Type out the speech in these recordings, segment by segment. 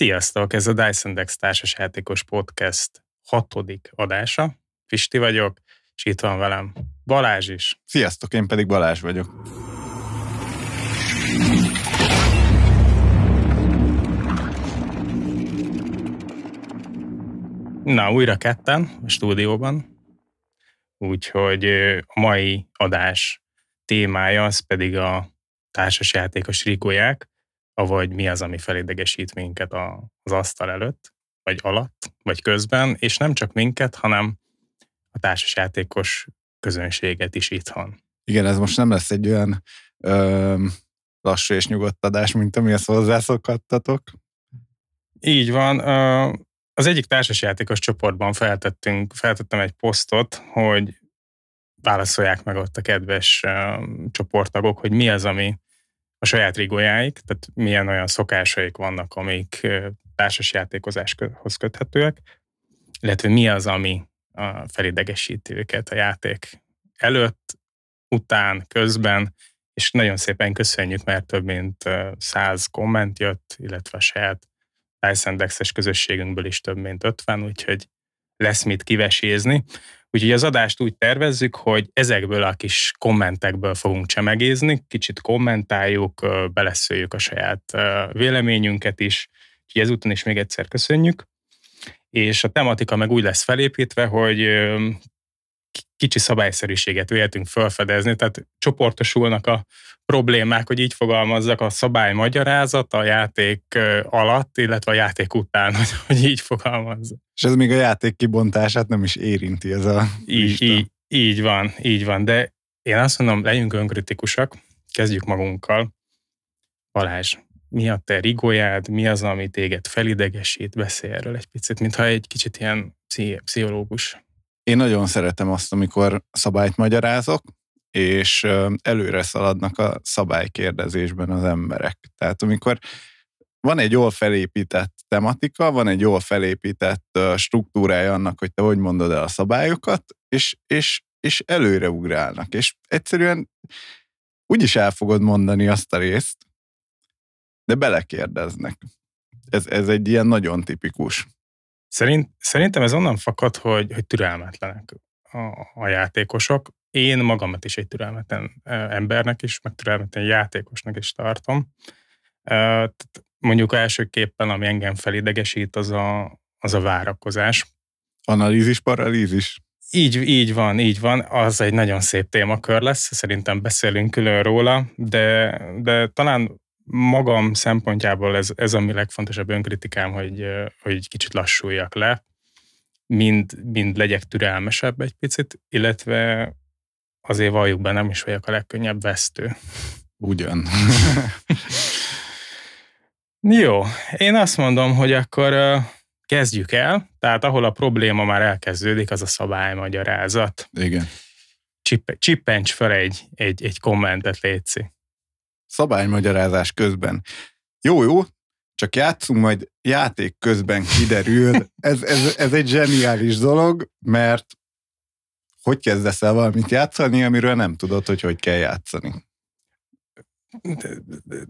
Sziasztok! Ez a Dyson Dex társasjátékos podcast hatodik adása. Pisti vagyok, és itt van velem Balázs is. Sziasztok, én pedig Balázs vagyok. Na, újra ketten a stúdióban, úgyhogy a mai adás témája az pedig a társasjátékos rigóják, avagy mi az, ami felidegesít minket az asztal előtt, vagy alatt, vagy közben, és nem csak minket, hanem a társasjátékos közönséget is itthon. Igen, ez most nem lesz egy olyan ö, lassú és nyugodt adás, mint amihez hozzászokhattatok. Így van. Az egyik társasjátékos csoportban feltettünk, feltettem egy posztot, hogy válaszolják meg ott a kedves csoporttagok, hogy mi az, ami a saját rigójáik, tehát milyen olyan szokásaik vannak, amik társasjátékozáshoz köthetőek, illetve mi az, ami felidegesíti őket a játék előtt, után, közben, és nagyon szépen köszönjük, mert több mint száz komment jött, illetve a saját Tyson Dex-es közösségünkből is több mint 50, úgyhogy lesz mit kivesézni. Úgyhogy az adást úgy tervezzük, hogy ezekből a kis kommentekből fogunk csemegézni, kicsit kommentáljuk, beleszöljük a saját véleményünket is, úgyhogy ezúton is még egyszer köszönjük. És a tematika meg úgy lesz felépítve, hogy kicsi szabályszerűséget véltünk felfedezni, tehát csoportosulnak a problémák, hogy így fogalmazzak, a szabály magyarázat a játék alatt, illetve a játék után, hogy, így fogalmazza. És ez még a játék kibontását nem is érinti ez a így, így, így van, így van, de én azt mondom, legyünk önkritikusak, kezdjük magunkkal. Balázs, mi a te rigójád, mi az, ami téged felidegesít, beszélj erről egy picit, mintha egy kicsit ilyen pszichológus én nagyon szeretem azt, amikor szabályt magyarázok, és előre szaladnak a szabálykérdezésben az emberek. Tehát amikor van egy jól felépített tematika, van egy jól felépített struktúrája annak, hogy te hogy mondod el a szabályokat, és, és, és előre ugrálnak. És egyszerűen úgyis el fogod mondani azt a részt, de belekérdeznek. Ez, ez egy ilyen nagyon tipikus. Szerint, szerintem ez onnan fakad, hogy, hogy türelmetlenek a, a játékosok. Én magamat is egy türelmetlen embernek is, meg türelmetlen játékosnak is tartom. Mondjuk elsőképpen, ami engem felidegesít, az a, az a várakozás. Analízis, paralízis. Így, így van, így van. Az egy nagyon szép témakör lesz, szerintem beszélünk külön róla, de, de talán magam szempontjából ez, ez a mi legfontosabb önkritikám, hogy, hogy kicsit lassuljak le, mind, mind legyek türelmesebb egy picit, illetve azért valljuk be, nem is vagyok a legkönnyebb vesztő. Ugyan. Jó, én azt mondom, hogy akkor kezdjük el, tehát ahol a probléma már elkezdődik, az a szabálymagyarázat. Igen. Csippencs fel egy, egy, egy kommentet, Léci szabálymagyarázás közben. Jó, jó, csak játszunk, majd játék közben kiderül. Ez, ez, ez egy zseniális dolog, mert hogy kezdesz el valamit játszani, amiről nem tudod, hogy hogy kell játszani?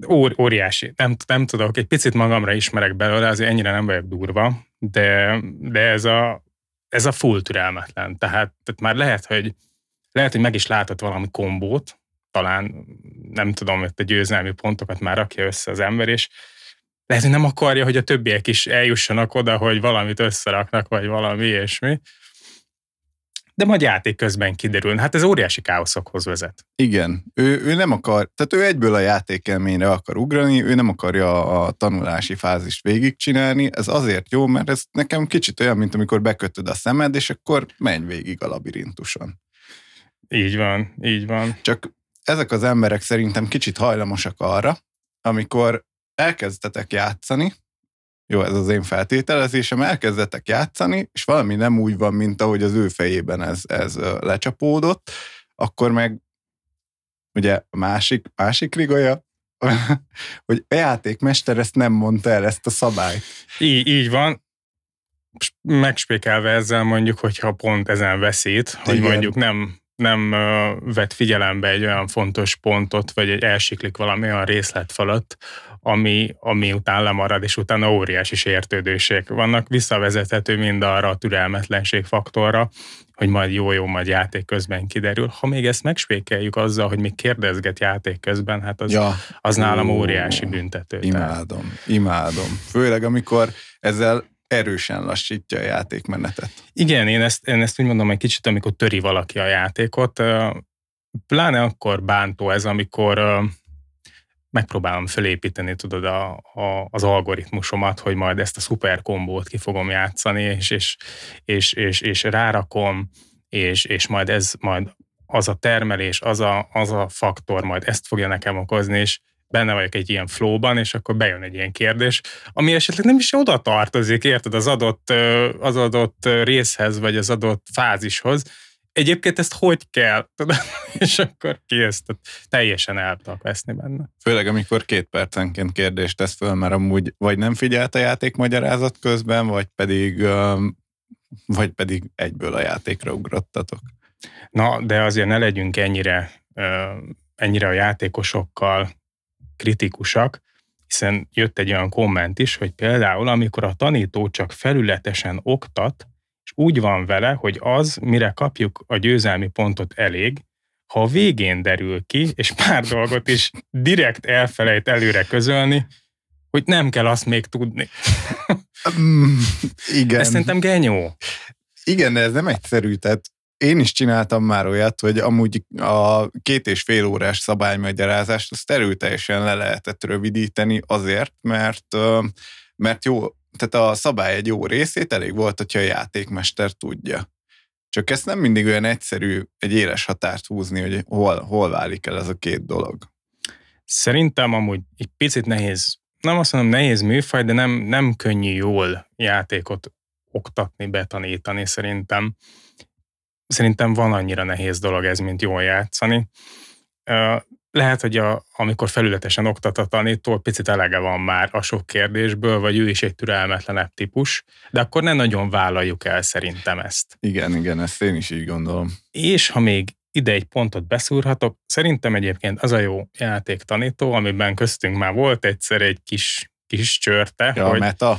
Óri, óriási. Nem, nem tudok, egy picit magamra ismerek belőle, azért ennyire nem vagyok durva, de, de ez a, ez a full türelmetlen. Tehát, tehát már lehet, hogy lehet, hogy meg is látott valami kombót, talán nem tudom, hogy a győzelmi pontokat már rakja össze az ember, és lehet, hogy nem akarja, hogy a többiek is eljussanak oda, hogy valamit összeraknak, vagy valami ilyesmi. De majd játék közben kiderül. Hát ez óriási káoszokhoz vezet. Igen. Ő, ő nem akar, tehát ő egyből a játékelményre akar ugrani, ő nem akarja a tanulási fázist végigcsinálni. Ez azért jó, mert ez nekem kicsit olyan, mint amikor bekötöd a szemed, és akkor menj végig a labirintuson. Így van, így van. Csak ezek az emberek szerintem kicsit hajlamosak arra, amikor elkezdetek játszani, jó, ez az én feltételezésem, elkezdetek játszani, és valami nem úgy van, mint ahogy az ő fejében ez, ez lecsapódott, akkor meg ugye a másik, másik rigolya, hogy a játékmester ezt nem mondta el, ezt a szabályt. Így, így van. Megspékelve ezzel mondjuk, hogyha pont ezen veszít, hogy Igen. mondjuk nem nem vett figyelembe egy olyan fontos pontot, vagy egy elsiklik valami olyan részlet fölött, ami, ami után lemarad, és utána óriási sértődések vannak, visszavezethető mind arra a türelmetlenség faktorra, hogy majd jó-jó, majd játék közben kiderül. Ha még ezt megspékeljük azzal, hogy még kérdezget játék közben, hát az, ja. az nálam óriási büntető. Imádom, tehát. imádom. Főleg, amikor ezzel erősen lassítja a játékmenetet. Igen, én ezt, én ezt úgy mondom egy kicsit, amikor töri valaki a játékot, pláne akkor bántó ez, amikor megpróbálom felépíteni, tudod, a, a, az algoritmusomat, hogy majd ezt a szuper kombót ki fogom játszani, és, és, és, és, és rárakom, és, és majd ez, majd az a termelés, az a, az a faktor majd ezt fogja nekem okozni, és benne vagyok egy ilyen flowban, és akkor bejön egy ilyen kérdés, ami esetleg nem is oda tartozik, érted, az adott, az adott részhez, vagy az adott fázishoz, egyébként ezt hogy kell, tudod? és akkor kész, tehát teljesen el tudok veszni benne. Főleg, amikor két percenként kérdést tesz föl, mert amúgy vagy nem figyelt a játék magyarázat közben, vagy pedig, vagy pedig egyből a játékra ugrottatok. Na, de azért ne legyünk ennyire, ennyire a játékosokkal kritikusak, hiszen jött egy olyan komment is, hogy például amikor a tanító csak felületesen oktat, és úgy van vele, hogy az, mire kapjuk a győzelmi pontot elég, ha a végén derül ki, és pár dolgot is direkt elfelejt előre közölni, hogy nem kell azt még tudni. Mm, igen. Ez szerintem genyó. Igen, ez nem egyszerű, tehát én is csináltam már olyat, hogy amúgy a két és fél órás szabálymagyarázást azt erőteljesen le lehetett rövidíteni azért, mert, mert jó, tehát a szabály egy jó részét elég volt, hogyha a játékmester tudja. Csak ezt nem mindig olyan egyszerű egy éles határt húzni, hogy hol, hol válik el ez a két dolog. Szerintem amúgy egy picit nehéz, nem azt mondom nehéz műfaj, de nem, nem könnyű jól játékot oktatni, betanítani szerintem szerintem van annyira nehéz dolog ez, mint jól játszani. Lehet, hogy a, amikor felületesen oktat a tanító, picit elege van már a sok kérdésből, vagy ő is egy türelmetlenebb típus, de akkor ne nagyon vállaljuk el szerintem ezt. Igen, igen, ezt én is így gondolom. És ha még ide egy pontot beszúrhatok, szerintem egyébként az a jó játék tanító, amiben köztünk már volt egyszer egy kis, kis csörte, ja, hogy meta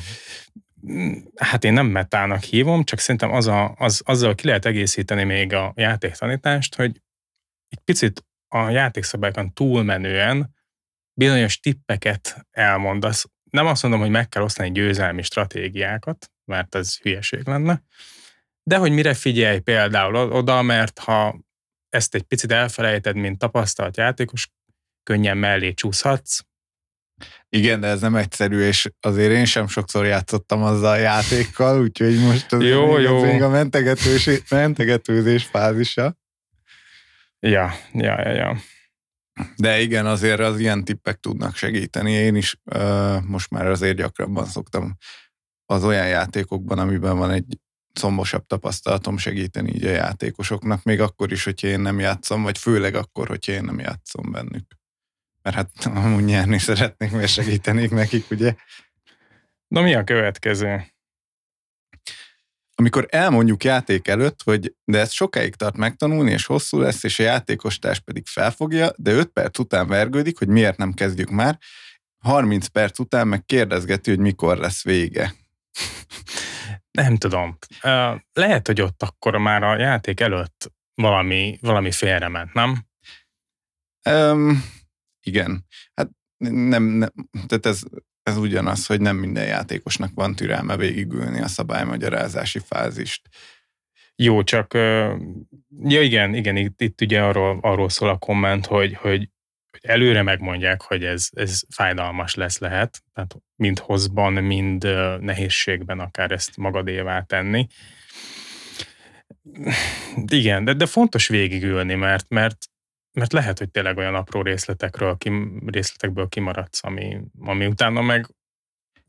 hát én nem metának hívom, csak szerintem az a, az, azzal ki lehet egészíteni még a játéktanítást, hogy egy picit a játékszabályokon túlmenően bizonyos tippeket elmondasz. Nem azt mondom, hogy meg kell osztani győzelmi stratégiákat, mert ez hülyeség lenne, de hogy mire figyelj például oda, mert ha ezt egy picit elfelejted, mint tapasztalt játékos, könnyen mellé csúszhatsz, igen, de ez nem egyszerű, és azért én sem sokszor játszottam azzal a játékkal, úgyhogy most az jó, még, jó. még a mentegetős, mentegetőzés fázisa. Ja, ja, ja, ja. De igen, azért az ilyen tippek tudnak segíteni. Én is uh, most már azért gyakrabban szoktam az olyan játékokban, amiben van egy szombosabb tapasztalatom segíteni így a játékosoknak, még akkor is, hogyha én nem játszom, vagy főleg akkor, hogyha én nem játszom bennük mert hát amúgy nyerni szeretnék, mert segítenék nekik, ugye? Na mi a következő? Amikor elmondjuk játék előtt, hogy de ez sokáig tart megtanulni, és hosszú lesz, és a játékostárs pedig felfogja, de 5 perc után vergődik, hogy miért nem kezdjük már, 30 perc után meg kérdezgeti, hogy mikor lesz vége. Nem tudom. Lehet, hogy ott akkor már a játék előtt valami, valami félrement, nem? Um, igen. Hát nem, nem tehát ez, ez ugyanaz, hogy nem minden játékosnak van türelme végigülni a szabálymagyarázási fázist. Jó, csak ja igen, igen, itt, itt ugye arról, arról szól a komment, hogy, hogy, előre megmondják, hogy ez, ez fájdalmas lesz lehet, tehát mind hozban, mind nehézségben akár ezt magadévá tenni. Igen, de, de fontos végigülni, mert, mert mert lehet, hogy tényleg olyan apró részletekről, kim, részletekből kimaradsz, ami, ami utána meg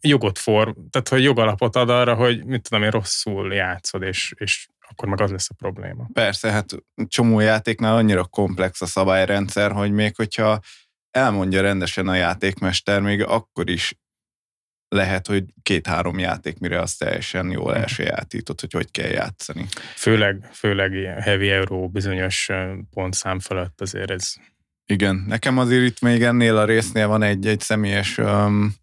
jogot for, tehát hogy jogalapot ad arra, hogy mit tudom én, rosszul játszod, és, és akkor meg az lesz a probléma. Persze, hát csomó játéknál annyira komplex a szabályrendszer, hogy még hogyha elmondja rendesen a játékmester, még akkor is lehet, hogy két-három játék, mire azt teljesen jól elsajátított, hogy hogy kell játszani. Főleg, főleg heavy euro bizonyos pontszám fölött azért ez. Igen, nekem azért itt még ennél a résznél van egy, egy személyes, um,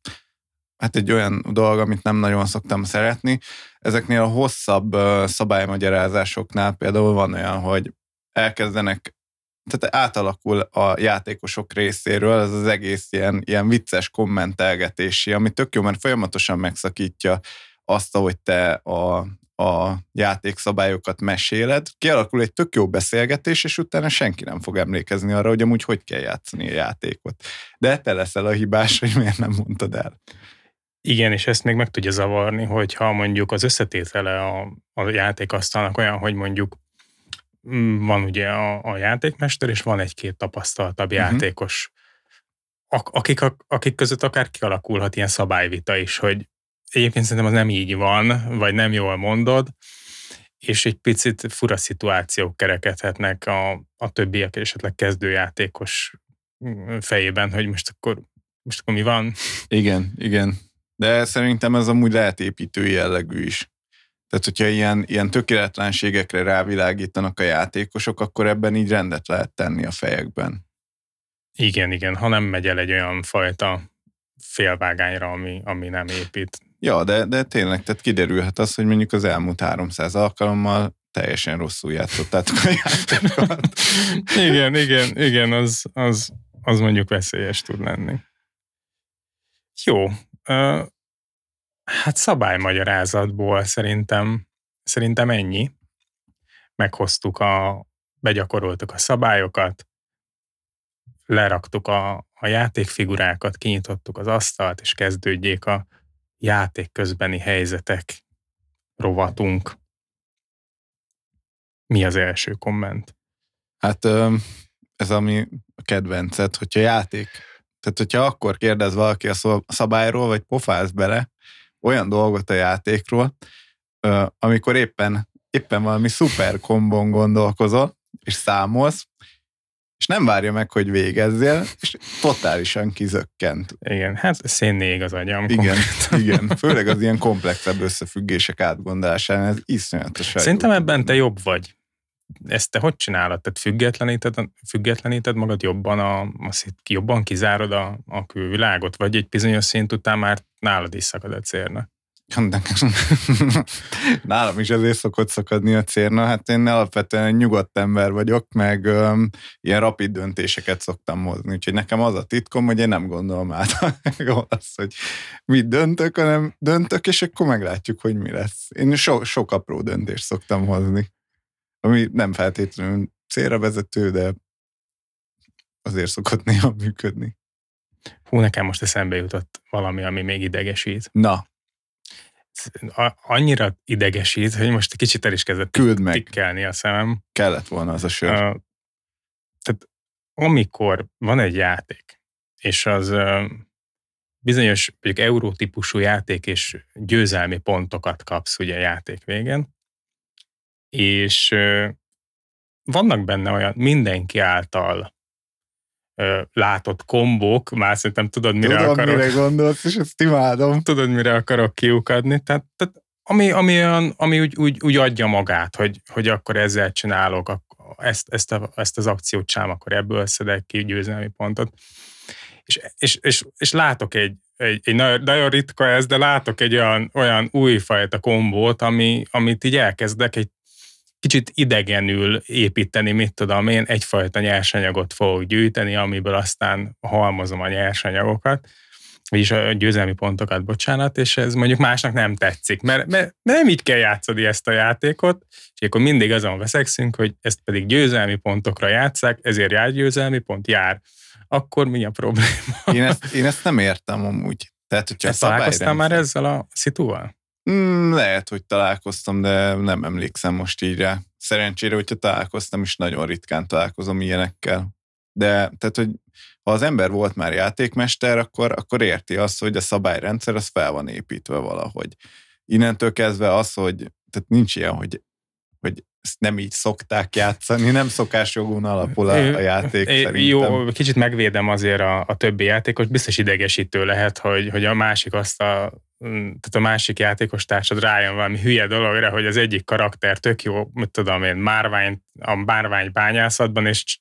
hát egy olyan dolog, amit nem nagyon szoktam szeretni. Ezeknél a hosszabb uh, szabálymagyarázásoknál például van olyan, hogy elkezdenek tehát átalakul a játékosok részéről ez az egész ilyen, ilyen vicces kommentelgetési, ami tök jó, mert folyamatosan megszakítja azt, hogy te a, a játékszabályokat meséled. Kialakul egy tök jó beszélgetés, és utána senki nem fog emlékezni arra, hogy amúgy hogy kell játszani a játékot. De te leszel a hibás, hogy miért nem mondtad el. Igen, és ezt még meg tudja zavarni, hogyha mondjuk az összetétele a, a játékasztalnak olyan, hogy mondjuk van ugye a, a játékmester, és van egy-két tapasztaltabb uh-huh. játékos, akik, akik között akár kialakulhat ilyen szabályvita is, hogy egyébként szerintem az nem így van, vagy nem jól mondod, és egy picit fura szituációk kerekedhetnek a, a többiek esetleg kezdőjátékos mm, fejében, hogy most akkor, most akkor mi van? Igen, igen. De szerintem ez amúgy lehet építő jellegű is. Tehát, hogyha ilyen, ilyen tökéletlenségekre rávilágítanak a játékosok, akkor ebben így rendet lehet tenni a fejekben. Igen, igen, ha nem megy el egy olyan fajta félvágányra, ami, ami nem épít. Ja, de, de tényleg, tehát kiderülhet az, hogy mondjuk az elmúlt 300 alkalommal teljesen rosszul játszottátok a játékokat. igen, igen, igen, az, az, az mondjuk veszélyes tud lenni. Jó, Hát szabálymagyarázatból szerintem, szerintem ennyi. Meghoztuk a, begyakoroltuk a szabályokat, leraktuk a, a játékfigurákat, kinyitottuk az asztalt, és kezdődjék a játék közbeni helyzetek rovatunk. Mi az első komment? Hát ez ami a kedvencet, hogyha játék, tehát hogyha akkor kérdez valaki a szabályról, vagy pofáz bele, olyan dolgot a játékról, amikor éppen, éppen valami szuper kombon gondolkozol, és számolsz, és nem várja meg, hogy végezzél, és totálisan kizökkent. Igen, hát szénné az agyam. Igen, igen, főleg az ilyen komplexebb összefüggések átgondolásán, ez iszonyatos. Szerintem ebben te jobb vagy. Ezt te hogy csinálod? Tehát függetleníted, függetleníted magad jobban, a, azt jobban kizárod a, a külvilágot, vagy egy bizonyos szint után már nálad is szakad a cérna? Nálam is ezért szokott szakadni a cérna, hát én alapvetően nyugodt ember vagyok, meg öm, ilyen rapid döntéseket szoktam hozni, úgyhogy nekem az a titkom, hogy én nem gondolom át azt, hogy mit döntök, hanem döntök, és akkor meglátjuk, hogy mi lesz. Én so, sok apró döntést szoktam hozni, ami nem feltétlenül célra vezető, de azért szokott néha működni. Hú, nekem most eszembe jutott valami, ami még idegesít. Na. Annyira idegesít, hogy most egy kicsit el is kezdett Küld meg. tikkelni a szemem. Kellett volna az a sör. Uh, tehát amikor van egy játék, és az uh, bizonyos mondjuk eurótípusú játék, és győzelmi pontokat kapsz ugye a játék végén, és vannak benne olyan mindenki által látott kombók, már szerintem tudod, mire Tudom, akarok. mire gondolsz, és ezt imádom. Tudod, mire akarok kiukadni. Tehát, tehát ami, ami, olyan, ami úgy, úgy, úgy, adja magát, hogy, hogy akkor ezzel csinálok, ezt, ezt, a, ezt az akciót csám, akkor ebből szedek ki győzelmi pontot. És, és, és, és látok egy, egy, egy nagyon, nagyon ritka ez, de látok egy olyan, olyan újfajta kombót, ami, amit így elkezdek egy kicsit idegenül építeni, mit tudom én, egyfajta nyersanyagot fogok gyűjteni, amiből aztán halmozom a nyersanyagokat, vagyis a győzelmi pontokat, bocsánat, és ez mondjuk másnak nem tetszik, mert, mert nem így kell játszani ezt a játékot, és akkor mindig azon veszekszünk, hogy ezt pedig győzelmi pontokra játszák, ezért jár győzelmi pont, jár. Akkor mi a probléma? Én ezt, én ezt nem értem amúgy. Tehát, hogyha ezt találkoztál már ezzel a szituval? Mm, lehet, hogy találkoztam, de nem emlékszem most így rá. Szerencsére, hogyha találkoztam, is nagyon ritkán találkozom ilyenekkel. De tehát, hogy ha az ember volt már játékmester, akkor, akkor érti azt, hogy a szabályrendszer az fel van építve valahogy. Innentől kezdve az, hogy tehát nincs ilyen, hogy, hogy ezt nem így szokták játszani, nem szokásjogon alapul a, a játék é, szerintem. Jó, kicsit megvédem azért a, a többi játékos, biztos idegesítő lehet, hogy, hogy a másik azt a tehát a másik játékos társad rájön valami hülye dologra, hogy az egyik karakter tök jó, mit tudom én, márvány, a márvány bányászatban, és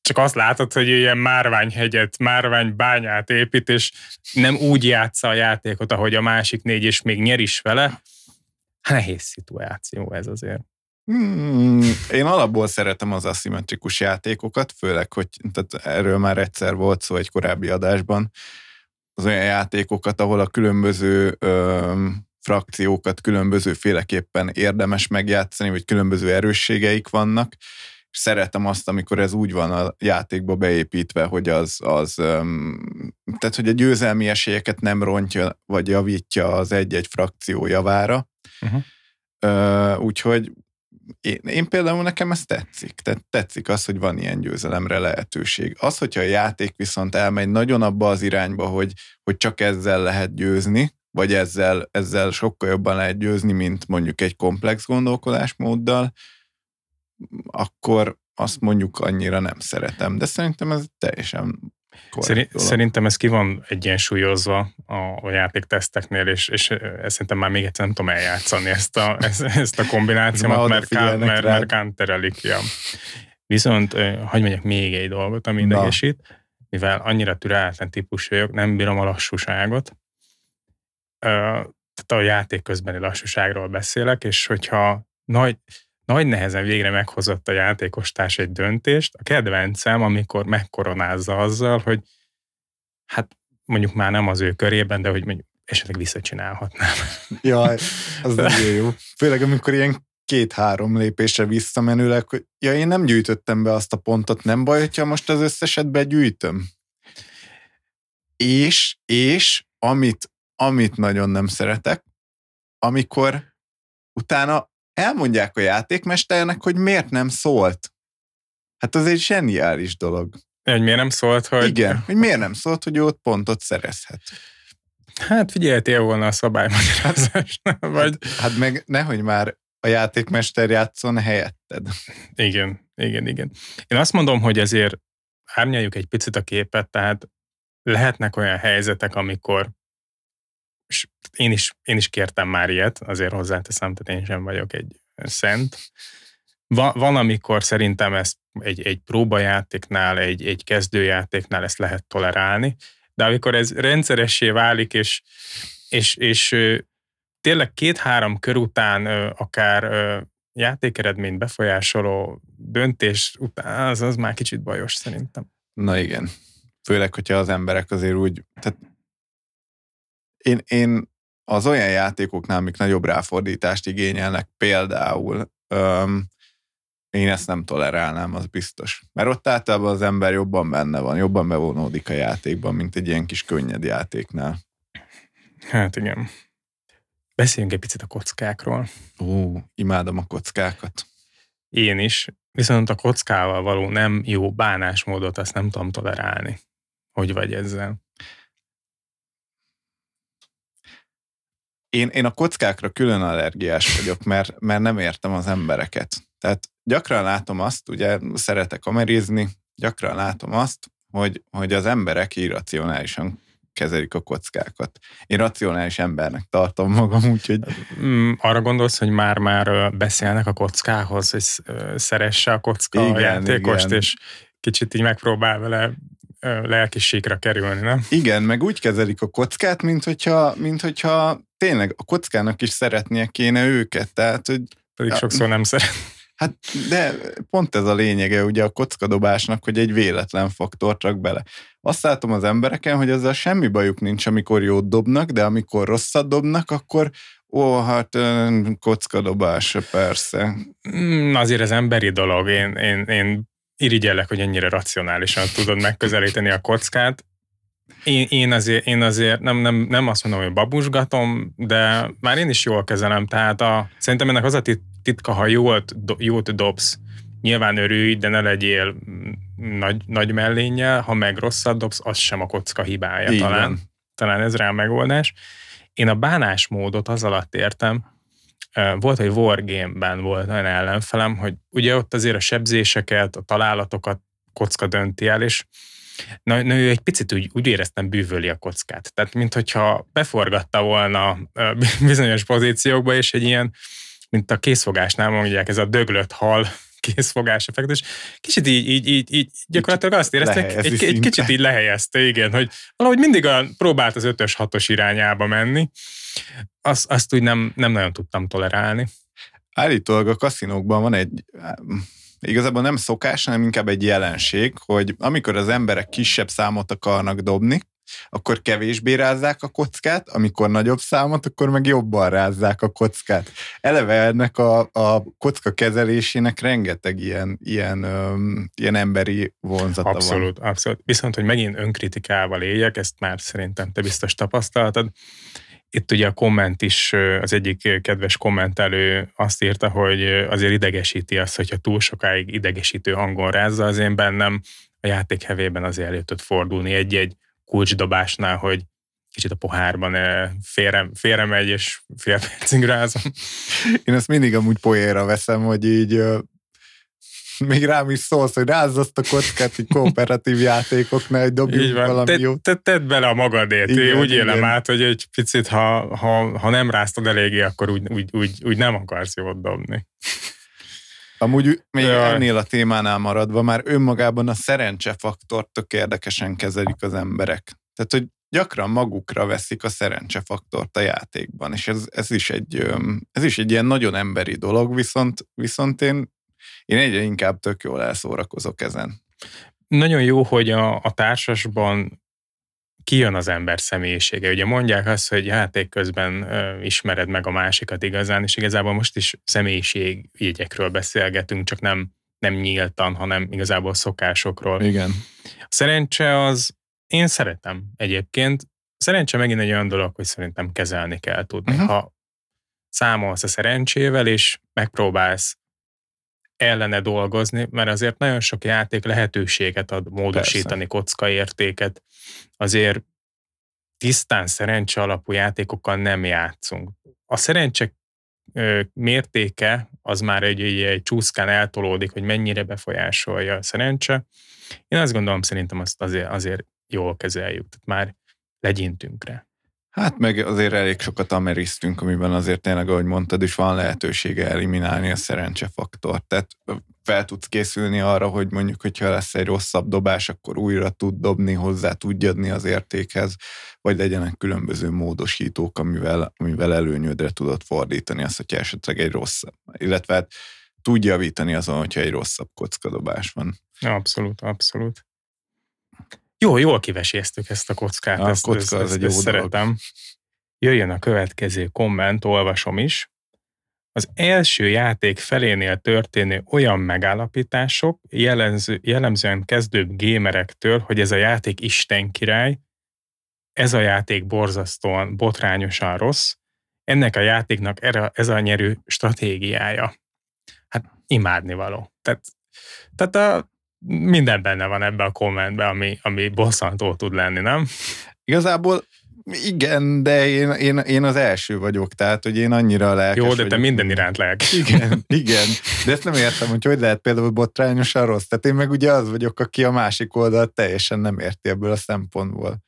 csak azt látod, hogy ilyen márványhegyet, márványbányát épít, és nem úgy játsza a játékot, ahogy a másik négy, és még nyer is vele. Nehéz szituáció ez azért. Hmm, én alapból szeretem az aszimmetrikus játékokat, főleg, hogy tehát erről már egyszer volt szó egy korábbi adásban, az olyan játékokat, ahol a különböző ö, frakciókat különböző féleképpen érdemes megjátszani, vagy különböző erősségeik vannak, és szeretem azt, amikor ez úgy van a játékba beépítve, hogy az, az tehát, hogy a győzelmi esélyeket nem rontja, vagy javítja az egy-egy frakció javára. Uh-huh. Uh, úgyhogy én, én például nekem ez tetszik. Tehát tetszik az, hogy van ilyen győzelemre lehetőség. Az, hogyha a játék viszont elmegy nagyon abba az irányba, hogy, hogy csak ezzel lehet győzni, vagy ezzel, ezzel sokkal jobban lehet győzni, mint mondjuk egy komplex gondolkodásmóddal, akkor azt mondjuk annyira nem szeretem. De szerintem ez teljesen Szerint, szerintem ez ki van egyensúlyozva a, a játékteszteknél, és, és ezt szerintem már még egyszer nem tudom eljátszani ezt a, ezt, ezt a kombinációt, mert, kán, mert, mert kánterelik. Ja. Viszont, hogy mondjak még egy dolgot, ami idegesít, mivel annyira türelmetlen típus vagyok, nem bírom a lassúságot. Tehát a játék közbeni lassúságról beszélek, és hogyha nagy, nagy nehezen végre meghozott a játékostárs egy döntést. A kedvencem, amikor megkoronázza azzal, hogy hát mondjuk már nem az ő körében, de hogy mondjuk esetleg visszacsinálhatnám. Jaj, az nagyon jó. Főleg amikor ilyen két-három lépésre visszamenőleg, hogy ja, én nem gyűjtöttem be azt a pontot, nem baj, hogyha most az összeset begyűjtöm. És, és amit, amit nagyon nem szeretek, amikor utána elmondják a játékmesternek, hogy miért nem szólt. Hát az egy zseniális dolog. Hogy miért nem szólt, hogy... Igen, hogy miért nem szólt, hogy ott pontot szerezhet. Hát figyeltél volna a szabálymagyarázást, vagy... Hát, hát meg nehogy már a játékmester játszon helyetted. Igen, igen, igen. Én azt mondom, hogy ezért árnyaljuk egy picit a képet, tehát lehetnek olyan helyzetek, amikor én is, én is kértem már ilyet, azért hozzáteszem, tehát én sem vagyok egy szent. Van, van amikor szerintem ezt egy, egy próbajátéknál, egy, egy kezdőjátéknál ezt lehet tolerálni, de amikor ez rendszeressé válik, és, és, és tényleg két-három kör után akár játékeredményt befolyásoló döntés után, az, az már kicsit bajos szerintem. Na igen. Főleg, hogyha az emberek azért úgy, tehát én, én az olyan játékoknál, amik nagyobb ráfordítást igényelnek, például öm, én ezt nem tolerálnám, az biztos. Mert ott általában az ember jobban benne van, jobban bevonódik a játékban, mint egy ilyen kis könnyed játéknál. Hát igen. Beszéljünk egy picit a kockákról. Ó, imádom a kockákat. Én is, viszont a kockával való nem jó bánásmódot azt nem tudom tolerálni. Hogy vagy ezzel? Én, én a kockákra külön allergiás vagyok, mert, mert nem értem az embereket. Tehát gyakran látom azt, ugye szeretek amerizni, gyakran látom azt, hogy, hogy az emberek irracionálisan kezelik a kockákat. Én racionális embernek tartom magam, úgyhogy... Mm, arra gondolsz, hogy már-már beszélnek a kockához, hogy szeresse a kocka igen, a játékost, igen. és kicsit így megpróbál vele lelkisségre kerülni, nem? Igen, meg úgy kezelik a kockát, mint hogyha, mint hogyha tényleg a kockának is szeretnie kéne őket, tehát, hogy... Pedig sokszor nem szeret. Hát, de pont ez a lényege ugye a kockadobásnak, hogy egy véletlen faktort rak bele. Azt látom az embereken, hogy ezzel semmi bajuk nincs, amikor jót dobnak, de amikor rosszat dobnak, akkor Ó, hát kockadobás, persze. Mm, azért ez emberi dolog. Én, én, én irigyellek, hogy ennyire racionálisan tudod megközelíteni a kockát. Én, én, azért, én azért nem, nem, nem azt mondom, hogy babusgatom, de már én is jól kezelem. Tehát a, szerintem ennek az a titka, ha jót, jót dobsz, nyilván örülj, de ne legyél nagy, nagy mellénnyel, ha meg rosszat dobsz, az sem a kocka hibája Így talán. Van. Talán ez rá a megoldás. Én a bánásmódot az alatt értem, volt, hogy Wargame-ben volt olyan ellenfelem, hogy ugye ott azért a sebzéseket, a találatokat kocka dönti el, és na, na ő egy picit úgy, úgy éreztem bűvöli a kockát. Tehát, mintha beforgatta volna bizonyos pozíciókba, és egy ilyen, mint a készfogásnál mondják, ez a döglött hal készfogás effekt, és kicsit így, így, így, így gyakorlatilag azt érezte, egy, egy kicsit így lehelyezte, igen, hogy valahogy mindig a, próbált az ötös hatos irányába menni, azt, azt úgy nem, nem nagyon tudtam tolerálni. Állítólag a kaszinókban van egy igazából nem szokás, hanem inkább egy jelenség, hogy amikor az emberek kisebb számot akarnak dobni, akkor kevésbé rázzák a kockát, amikor nagyobb számot, akkor meg jobban rázzák a kockát. Eleve ennek a, a kocka kezelésének rengeteg ilyen, ilyen, öm, ilyen emberi vonzata abszolút, van. Abszolút, Viszont, hogy megint önkritikával éljek, ezt már szerintem te biztos tapasztaltad, itt ugye a komment is, az egyik kedves kommentelő azt írta, hogy azért idegesíti azt, hogyha túl sokáig idegesítő hangon rázza az én bennem, a játék hevében azért elő fordulni egy-egy kulcsdobásnál, hogy kicsit a pohárban félre, félre megy, és fél percig rázom. Én ezt mindig amúgy poéra veszem, hogy így még rám is szólsz, hogy rázd azt a kockát, hogy kooperatív játékoknál, hogy dobjunk valami te, jót. Te, tedd bele a magadét. Igen, Én úgy igen. élem át, hogy egy picit, ha, ha, ha nem ráztad eléggé, akkor úgy, úgy, úgy, úgy nem akarsz jót dobni. Amúgy még Jaj. ennél a témánál maradva, már önmagában a szerencsefaktort tök érdekesen kezelik az emberek. Tehát, hogy gyakran magukra veszik a szerencsefaktort a játékban, és ez, ez, is egy, ez is egy ilyen nagyon emberi dolog, viszont, viszont én én egyre inkább tök jól elszórakozok ezen. Nagyon jó, hogy a, a társasban kijön az ember személyisége. Ugye mondják azt, hogy játék közben ö, ismered meg a másikat igazán, és igazából most is személyiségjegyekről beszélgetünk, csak nem, nem nyíltan, hanem igazából szokásokról. Igen. A szerencse az, én szeretem egyébként. Szerencse megint egy olyan dolog, hogy szerintem kezelni kell tudni. Uh-huh. Ha számolsz a szerencsével, és megpróbálsz ellene dolgozni, mert azért nagyon sok játék lehetőséget ad módosítani kockaértéket. Azért tisztán szerencse alapú játékokkal nem játszunk. A szerencse mértéke az már egy, egy, egy csúszkán eltolódik, hogy mennyire befolyásolja a szerencse. Én azt gondolom, szerintem azt azért, azért jól kezeljük, tehát már legyintünk rá. Hát meg azért elég sokat ameriztünk, amiben azért tényleg, ahogy mondtad is, van lehetősége eliminálni a szerencsefaktort. Tehát fel tudsz készülni arra, hogy mondjuk, hogyha lesz egy rosszabb dobás, akkor újra tud dobni, hozzá tudj adni az értékhez, vagy legyenek különböző módosítók, amivel, amivel előnyödre tudod fordítani azt, hogyha esetleg egy rosszabb, illetve hát tud javítani azon, hogyha egy rosszabb kockadobás van. Abszolút, abszolút. Jó, jól kiveséztük ezt a kockát, a ezt, kocka ezt, az ezt, egy ezt szeretem. Jöjjön a következő komment, olvasom is. Az első játék felénél történő olyan megállapítások jellemző, jellemzően kezdőbb gémerektől, hogy ez a játék Isten király, ez a játék borzasztóan, botrányosan rossz, ennek a játéknak ez a nyerő stratégiája. Hát imádni való. Tehát, tehát a, minden benne van ebbe a kommentben, ami, ami bosszantó tud lenni, nem? Igazából igen, de én, én, én az első vagyok, tehát hogy én annyira lelkes Jó, de te vagyok. minden iránt lelkes. Igen, igen. De ezt nem értem, hogy hogy lehet például botrányosan rossz. Tehát én meg ugye az vagyok, aki a másik oldalt teljesen nem érti ebből a szempontból.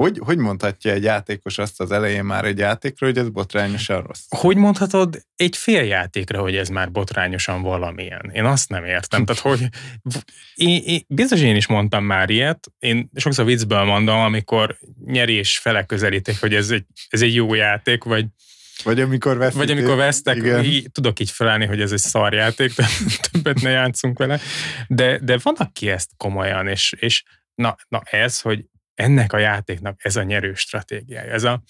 Hogy, hogy mondhatja egy játékos azt az elején már egy játékról, hogy ez botrányosan rossz? Hogy mondhatod egy fél játékra, hogy ez már botrányosan valamilyen? Én azt nem értem. Tehát, hogy én, én, biztos én is mondtam már ilyet, én sokszor viccből mondom, amikor nyerés fele közelítek, hogy ez egy, ez egy jó játék, vagy vagy amikor vesztek. Vagy amikor vesztek, így, tudok így felállni, hogy ez egy szarjáték, de többet ne játszunk vele. De, de van, aki ezt komolyan, és, és na, na ez, hogy ennek a játéknak ez a nyerő stratégiája, ez a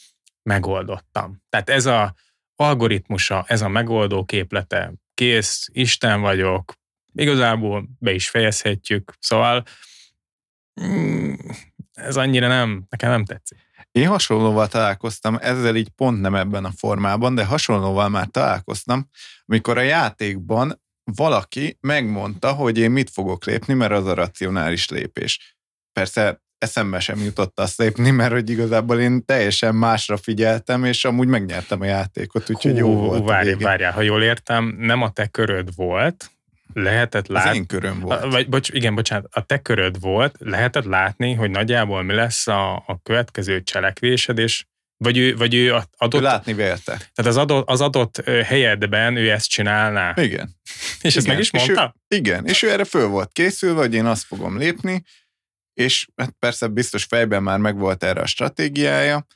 megoldottam. Tehát ez a algoritmusa, ez a megoldó képlete, kész, Isten vagyok, igazából be is fejezhetjük, szóval mm, ez annyira nem, nekem nem tetszik. Én hasonlóval találkoztam, ezzel így pont nem ebben a formában, de hasonlóval már találkoztam, amikor a játékban valaki megmondta, hogy én mit fogok lépni, mert az a racionális lépés. Persze eszembe sem jutott azt lépni, mert hogy igazából én teljesen másra figyeltem, és amúgy megnyertem a játékot, úgyhogy jó volt. Várj, várjál, ha jól értem, nem a te köröd volt, lehetett látni. Az én köröm volt. Vagy, bocs, igen, bocsánat, a te köröd volt, lehetett látni, hogy nagyjából mi lesz a, a következő cselekvésed, és vagy ő, vagy ő adott... Ő látni vélte. Tehát az adott, az adott helyedben ő ezt csinálná. Igen. És ezt igen. meg is mondta? És ő, igen, és ő erre föl volt készülve, hogy én azt fogom lépni, és hát persze biztos fejben már megvolt erre a stratégiája,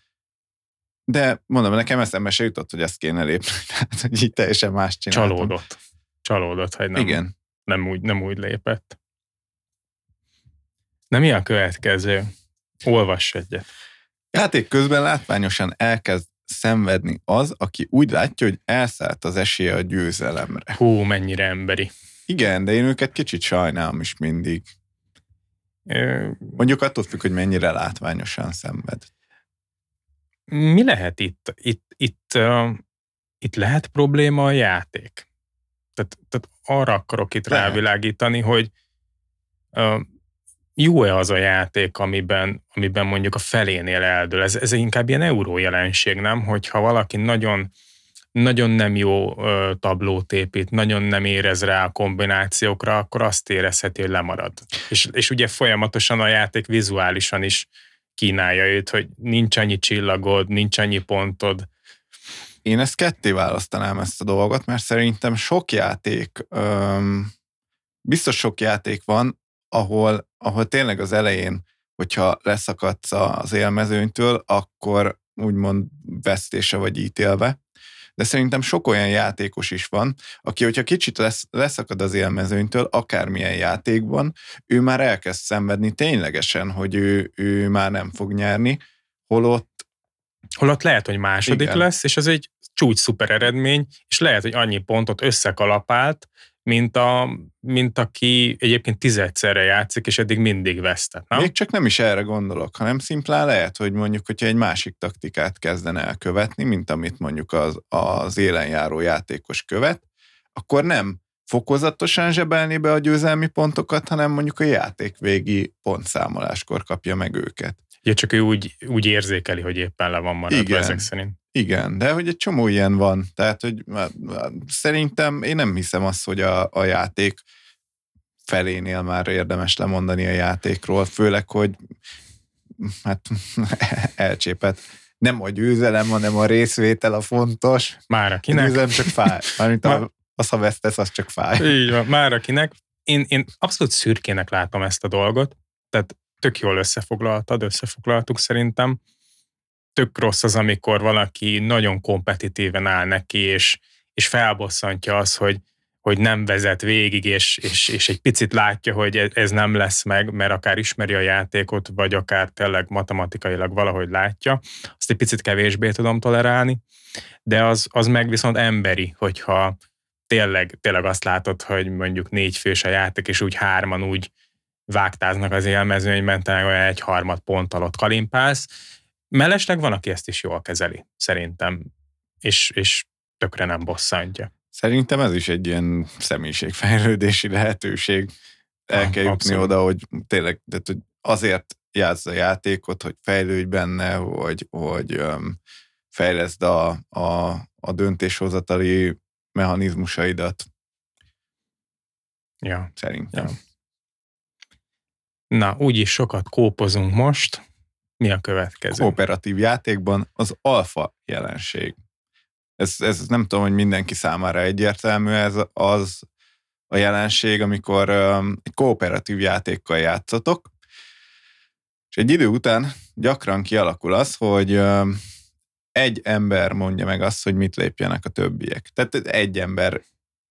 de mondom, nekem eszembe se jutott, hogy ezt kéne lépni. Tehát, hogy így teljesen más csináltam. Csalódott. Csalódott, hogy nem, Igen. nem, úgy, nem úgy lépett. Na mi a következő? Olvass egyet. Játék közben látványosan elkezd szenvedni az, aki úgy látja, hogy elszállt az esélye a győzelemre. Hú, mennyire emberi. Igen, de én őket kicsit sajnálom is mindig. Mondjuk attól függ, hogy mennyire látványosan szenved. Mi lehet itt? Itt, itt, uh, itt lehet probléma a játék? Tehát, tehát arra akarok itt lehet. rávilágítani, hogy uh, jó-e az a játék, amiben, amiben mondjuk a felénél eldől. Ez, ez inkább ilyen euró jelenség, nem? Hogyha valaki nagyon nagyon nem jó ö, tablót épít, nagyon nem érez rá a kombinációkra, akkor azt érezheti, hogy lemarad. És, és ugye folyamatosan a játék vizuálisan is kínálja őt, hogy nincs annyi csillagod, nincs annyi pontod. Én ezt ketté választanám ezt a dolgot, mert szerintem sok játék, öm, biztos sok játék van, ahol, ahol tényleg az elején, hogyha leszakadsz az élmezőnytől, akkor úgymond vesztése vagy ítélve de szerintem sok olyan játékos is van, aki, hogyha kicsit lesz, leszakad az élmezőnytől, akármilyen játékban, ő már elkezd szenvedni ténylegesen, hogy ő, ő már nem fog nyerni, holott Holott lehet, hogy második Igen. lesz, és ez egy csúcs szuper eredmény, és lehet, hogy annyi pontot összekalapált, mint, a, mint aki egyébként tizedszerre játszik, és eddig mindig vesztett. Nem? Még csak nem is erre gondolok, hanem szimplán lehet, hogy mondjuk, hogyha egy másik taktikát kezdene elkövetni, mint amit mondjuk az, az élenjáró játékos követ, akkor nem fokozatosan zsebelni be a győzelmi pontokat, hanem mondjuk a játék végi pontszámoláskor kapja meg őket. Ja, csak ő úgy, úgy érzékeli, hogy éppen le van maradva Igen. ezek szerint. Igen, de hogy egy csomó ilyen van. Tehát, hogy szerintem én nem hiszem azt, hogy a, a játék felénél már érdemes lemondani a játékról, főleg, hogy hát elcsépet. Nem a győzelem, hanem a részvétel a fontos. Már akinek. A csak fáj. Mármint a, az, ha vesztesz, az csak fáj. Így van, már akinek. Én, én abszolút szürkének látom ezt a dolgot, tehát tök jól összefoglaltad, összefoglaltuk szerintem tök rossz az, amikor valaki nagyon kompetitíven áll neki, és, és felbosszantja az, hogy, hogy nem vezet végig, és, és, és egy picit látja, hogy ez nem lesz meg, mert akár ismeri a játékot, vagy akár tényleg matematikailag valahogy látja, azt egy picit kevésbé tudom tolerálni, de az, az meg viszont emberi, hogyha tényleg, tényleg azt látod, hogy mondjuk négy fős a játék, és úgy hárman úgy vágtáznak az élmezőnyben, tényleg olyan egy harmad pont alatt kalimpálsz, Mellesleg van, aki ezt is jól kezeli, szerintem, és, és tökre nem bosszantja. Szerintem ez is egy ilyen személyiségfejlődési lehetőség. El kell jutni oda, hogy tényleg tehát, hogy azért játsz a játékot, hogy fejlődj benne, hogy, hogy um, fejleszd a, a, a döntéshozatali mechanizmusaidat. Ja. Szerintem. Ja. Na, úgyis sokat kópozunk most, mi a következő? Kooperatív játékban az alfa jelenség. Ez, ez nem tudom, hogy mindenki számára egyértelmű, ez az a jelenség, amikor um, egy kooperatív játékkal játszatok, és egy idő után gyakran kialakul az, hogy um, egy ember mondja meg azt, hogy mit lépjenek a többiek. Tehát egy ember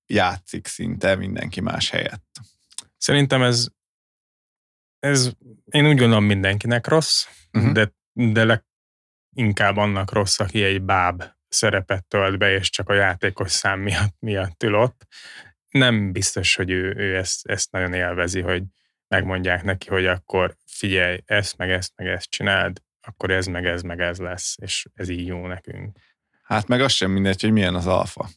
játszik szinte mindenki más helyett. Szerintem ez, ez én úgy gondolom mindenkinek rossz, uh-huh. de, de inkább annak rossz, aki egy báb szerepet tölt be, és csak a játékos szám miatt, miatt ül ott. Nem biztos, hogy ő, ő ezt, ezt nagyon élvezi, hogy megmondják neki, hogy akkor figyelj, ezt, meg ezt, meg ezt csináld, akkor ez, meg ez, meg ez lesz, és ez így jó nekünk. Hát meg az sem mindegy, hogy milyen az alfa.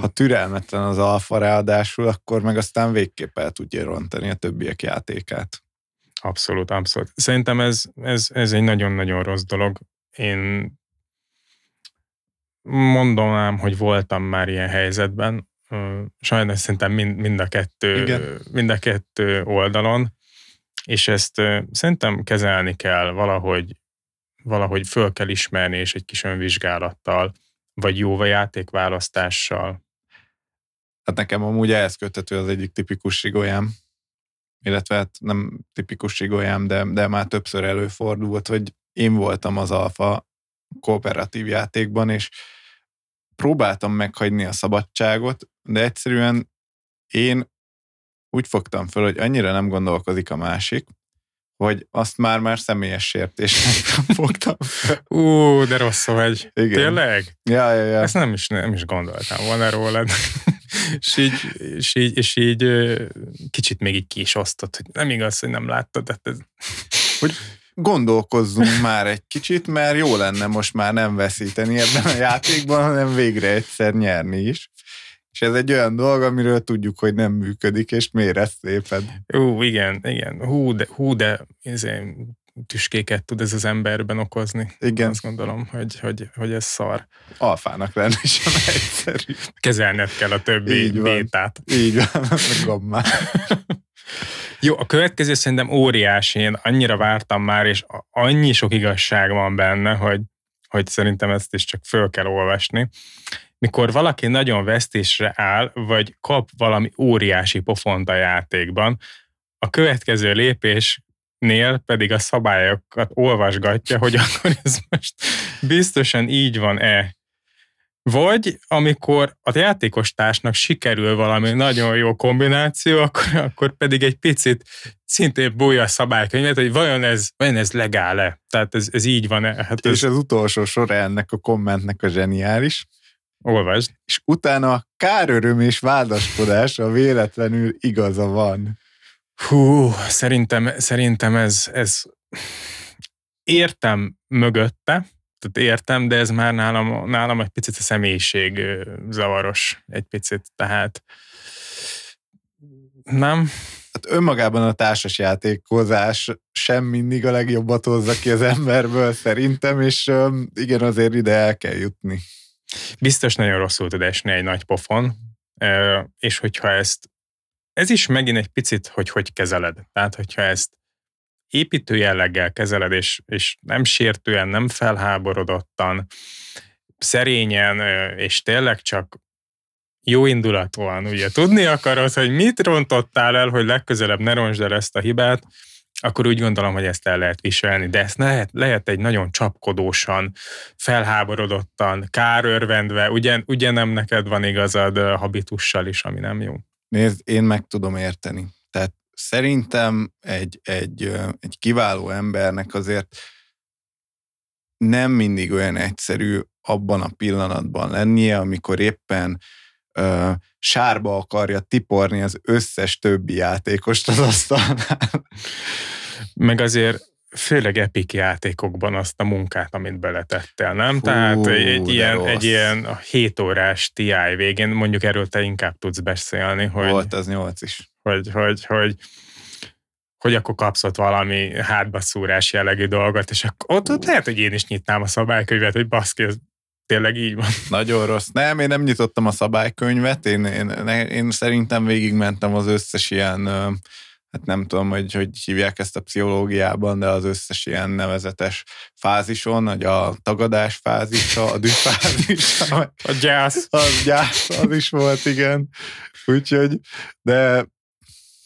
Ha türelmetlen az alfa ráadásul, akkor meg aztán végképp el tudja rontani a többiek játékát. Abszolút, abszolút. Szerintem ez, ez, ez egy nagyon-nagyon rossz dolog. Én mondanám, hogy voltam már ilyen helyzetben. Sajnos szerintem mind, mind, a, kettő, Igen. mind a kettő oldalon, és ezt szerintem kezelni kell valahogy, valahogy föl kell ismerni, és egy kis önvizsgálattal, vagy jó játékválasztással. Hát nekem amúgy ehhez köthető az egyik tipikus sigolyám, illetve hát nem tipikus sigolyám, de, de már többször előfordult, hogy én voltam az alfa kooperatív játékban, és próbáltam meghagyni a szabadságot, de egyszerűen én úgy fogtam föl, hogy annyira nem gondolkozik a másik, hogy azt már-már személyes sértésnek fogtam. Ú, de rossz vagy. Igen. Tényleg? Ja, ja, ja. Ezt nem is, nem is gondoltam volna rólad. És, így, és, így, és így kicsit még így osztott, hogy nem igaz, hogy nem láttad. De ez... Hogy gondolkozzunk már egy kicsit, mert jó lenne most már nem veszíteni ebben a játékban, hanem végre egyszer nyerni is. És ez egy olyan dolog, amiről tudjuk, hogy nem működik, és méret szépen. Ú, igen, igen. Hú, de, hú, de izé, tüskéket tud ez az emberben okozni. Igen. Azt gondolom, hogy, hogy, hogy ez szar. Alfának lenni sem egyszerű. Kezelned kell a többi Így van. bétát. Így van, gammát. Jó, a következő szerintem óriási, én annyira vártam már, és annyi sok igazság van benne, hogy, hogy szerintem ezt is csak föl kell olvasni. Mikor valaki nagyon vesztésre áll, vagy kap valami óriási pofont a játékban, a következő lépésnél pedig a szabályokat olvasgatja, hogy akkor ez most biztosan így van-e. Vagy amikor a játékos társnak sikerül valami nagyon jó kombináció, akkor, akkor pedig egy picit szintén bújja a szabálykönyvet, hogy vajon ez, vajon ez legál-e? Tehát ez, ez így van-e? Hát ez... És az utolsó sor ennek a kommentnek a zseniális. Olvasd. És utána káröröm és vádaskodás, a véletlenül igaza van. Hú, szerintem, szerintem ez, ez értem mögötte, tehát értem, de ez már nálam, nálam egy picit a személyiség zavaros, egy picit, tehát nem? Hát önmagában a társas játékozás sem mindig a legjobbat hozza ki az emberből szerintem, és igen, azért ide el kell jutni. Biztos nagyon rosszul tud esni egy nagy pofon, és hogyha ezt, ez is megint egy picit, hogy hogy kezeled. Tehát, hogyha ezt építő jelleggel kezeled, és, és nem sértően, nem felháborodottan, szerényen, és tényleg csak jó indulatúan, ugye tudni akarod, hogy mit rontottál el, hogy legközelebb ne roncsd el ezt a hibát, akkor úgy gondolom, hogy ezt el lehet viselni, de ezt lehet, lehet egy nagyon csapkodósan, felháborodottan, kárörvendve, ugye, ugye nem neked van igazad habitussal is, ami nem jó. Nézd, én meg tudom érteni. Tehát szerintem egy, egy, egy kiváló embernek azért nem mindig olyan egyszerű abban a pillanatban lennie, amikor éppen ö, sárba akarja tiporni az összes többi játékost az asztalnál. Meg azért főleg epik játékokban azt a munkát, amit beletettél, nem? Fú, Tehát egy ilyen, egy ilyen 7 órás TI végén, mondjuk erről te inkább tudsz beszélni, hogy... Volt az 8 is. Hogy, hogy, hogy, hogy akkor kapsz ott valami hátbaszúrás jellegű dolgot, és akkor ott, ott lehet, hogy én is nyitnám a szabálykönyvet, hogy baszki, ez tényleg így van. Nagyon rossz. Nem, én nem nyitottam a szabálykönyvet, én, én, én szerintem végigmentem az összes ilyen, hát nem tudom, hogy hogy hívják ezt a pszichológiában, de az összes ilyen nevezetes fázison, hogy a tagadás fázisa, a dühfázisa. A gyász. Az gyász, az is volt, igen. Úgyhogy, de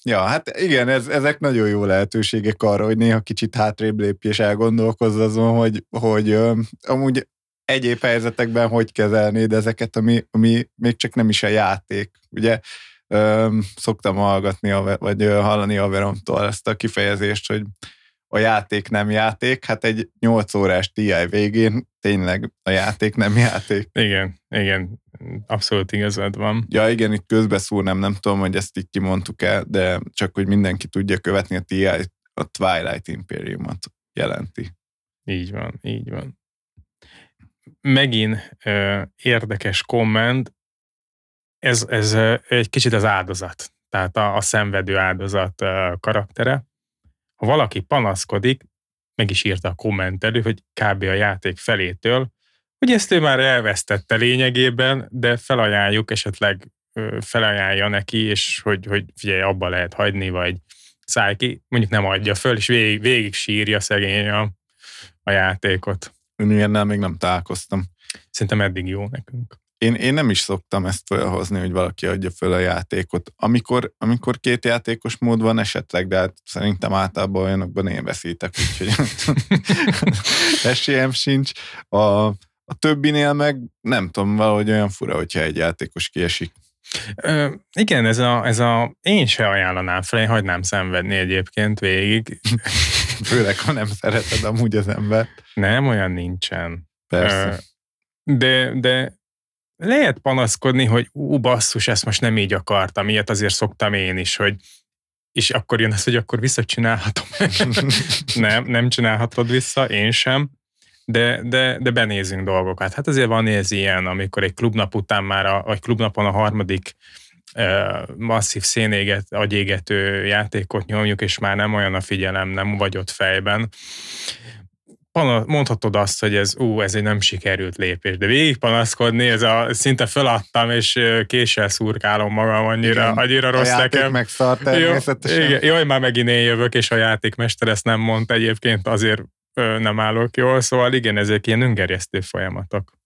Ja, hát igen, ez, ezek nagyon jó lehetőségek arra, hogy néha kicsit hátrébb lépj és elgondolkozz azon, hogy, hogy amúgy egyéb helyzetekben hogy kezelnéd ezeket, ami, ami még csak nem is a játék. Ugye öm, szoktam hallgatni, vagy hallani a Veromtól ezt a kifejezést, hogy a játék nem játék, hát egy 8 órás TI végén tényleg a játék nem játék. Igen, igen, abszolút igazad van. Ja, igen, itt közbeszúrnám, nem tudom, hogy ezt így kimondtuk el, de csak, hogy mindenki tudja követni a TI, a Twilight Imperiumot jelenti. Így van, így van megint ö, érdekes komment, ez, ez egy kicsit az áldozat, tehát a, a szenvedő áldozat karaktere, ha valaki panaszkodik, meg is írta a kommentelő, hogy kb. a játék felétől, hogy ezt ő már elvesztette lényegében, de felajánljuk, esetleg felajánlja neki, és hogy, hogy figyelj, abba lehet hagyni, vagy szállj ki, mondjuk nem adja föl, és végig, végig sírja szegény a, a játékot. Én ilyennel még nem találkoztam. Szerintem eddig jó nekünk. Én, én nem is szoktam ezt felhozni, hogy valaki adja föl a játékot. Amikor, amikor két játékos mód van esetleg, de hát szerintem általában olyanokban én veszítek, úgyhogy esélyem sincs. A, a többinél meg nem tudom, valahogy olyan fura, hogyha egy játékos kiesik. Ö, igen, ez a, ez a, én se ajánlanám fel, én hagynám szenvedni egyébként végig. Főleg, ha nem szereted amúgy az ember. Nem, olyan nincsen. Persze. Ö, de, de lehet panaszkodni, hogy ú, basszus, ezt most nem így akartam, ilyet azért szoktam én is, hogy és akkor jön az, hogy akkor visszacsinálhatom. nem, nem csinálhatod vissza, én sem, de, de, de benézünk dolgokat. Hát azért van ez ilyen, amikor egy klubnap után már, a, vagy klubnapon a harmadik masszív szénéget, agyégető játékot nyomjuk, és már nem olyan a figyelem, nem vagy ott fejben mondhatod azt, hogy ez, ú, ez egy nem sikerült lépés, de végig panaszkodni, ez a, szinte feladtam, és késsel szurkálom magam annyira, igen, annyira rossz a nekem. meg szar természetesen. Jó, igen, jaj, már megint én jövök, és a játékmester ezt nem mondta egyébként, azért ö, nem állok jól, szóval igen, ezek ilyen öngerjesztő folyamatok.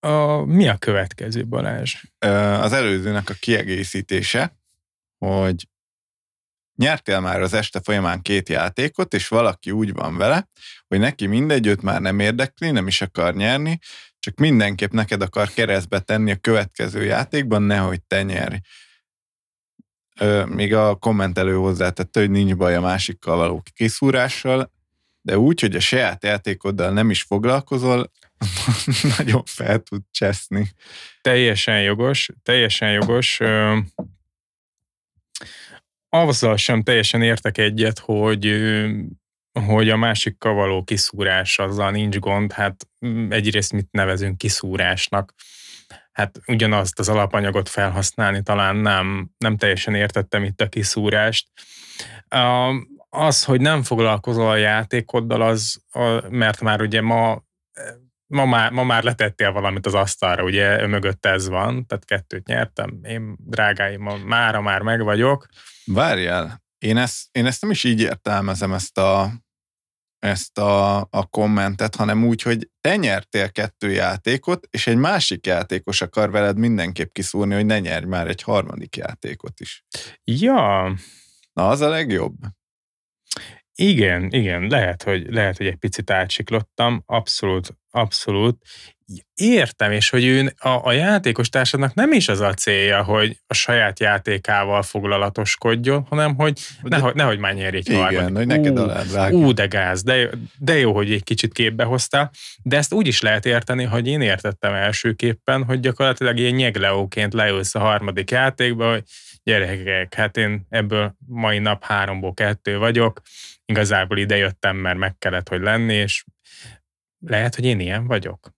A, mi a következő, Balázs? Az előzőnek a kiegészítése, hogy nyertél már az este folyamán két játékot, és valaki úgy van vele, hogy neki mindegy, őt már nem érdekli, nem is akar nyerni, csak mindenképp neked akar keresztbe tenni a következő játékban, nehogy te nyerj. Ö, még a kommentelő hozzátette, hogy nincs baj a másikkal való kiszúrással, de úgy, hogy a saját játékoddal nem is foglalkozol, nagyon fel tud cseszni. Teljesen jogos, teljesen jogos azzal sem teljesen értek egyet, hogy hogy a másikkal való kiszúrás, azzal nincs gond, hát mm, egyrészt mit nevezünk kiszúrásnak. Hát ugyanazt az alapanyagot felhasználni talán nem, nem teljesen értettem itt a kiszúrást. Az, hogy nem foglalkozol a játékoddal, az, mert már ugye ma ma már, ma már letettél valamit az asztalra, ugye mögött ez van, tehát kettőt nyertem, én drágáim, mára már meg vagyok, Várjál, én ezt, én ezt nem is így értelmezem, ezt a, ezt a, a kommentet, hanem úgy, hogy te nyertél kettő játékot, és egy másik játékos akar veled mindenképp kiszúrni, hogy ne nyerj már egy harmadik játékot is. Ja. Na, az a legjobb. Igen, igen, lehet, hogy, lehet, hogy egy picit átsiklottam, abszolút, abszolút. Értem, és hogy ő a, a játékos társadnak nem is az a célja, hogy a saját játékával foglalatoskodjon, hanem hogy nehogy, nehogy már nyerjék Igen, hogy neked alá Ú, de gáz, de, de jó, hogy egy kicsit képbe hoztál, de ezt úgy is lehet érteni, hogy én értettem elsőképpen, hogy gyakorlatilag ilyen nyegleóként leülsz a harmadik játékba, hogy gyerekek, hát én ebből mai nap háromból kettő vagyok, igazából ide jöttem, mert meg kellett, hogy lenni, és lehet, hogy én ilyen vagyok.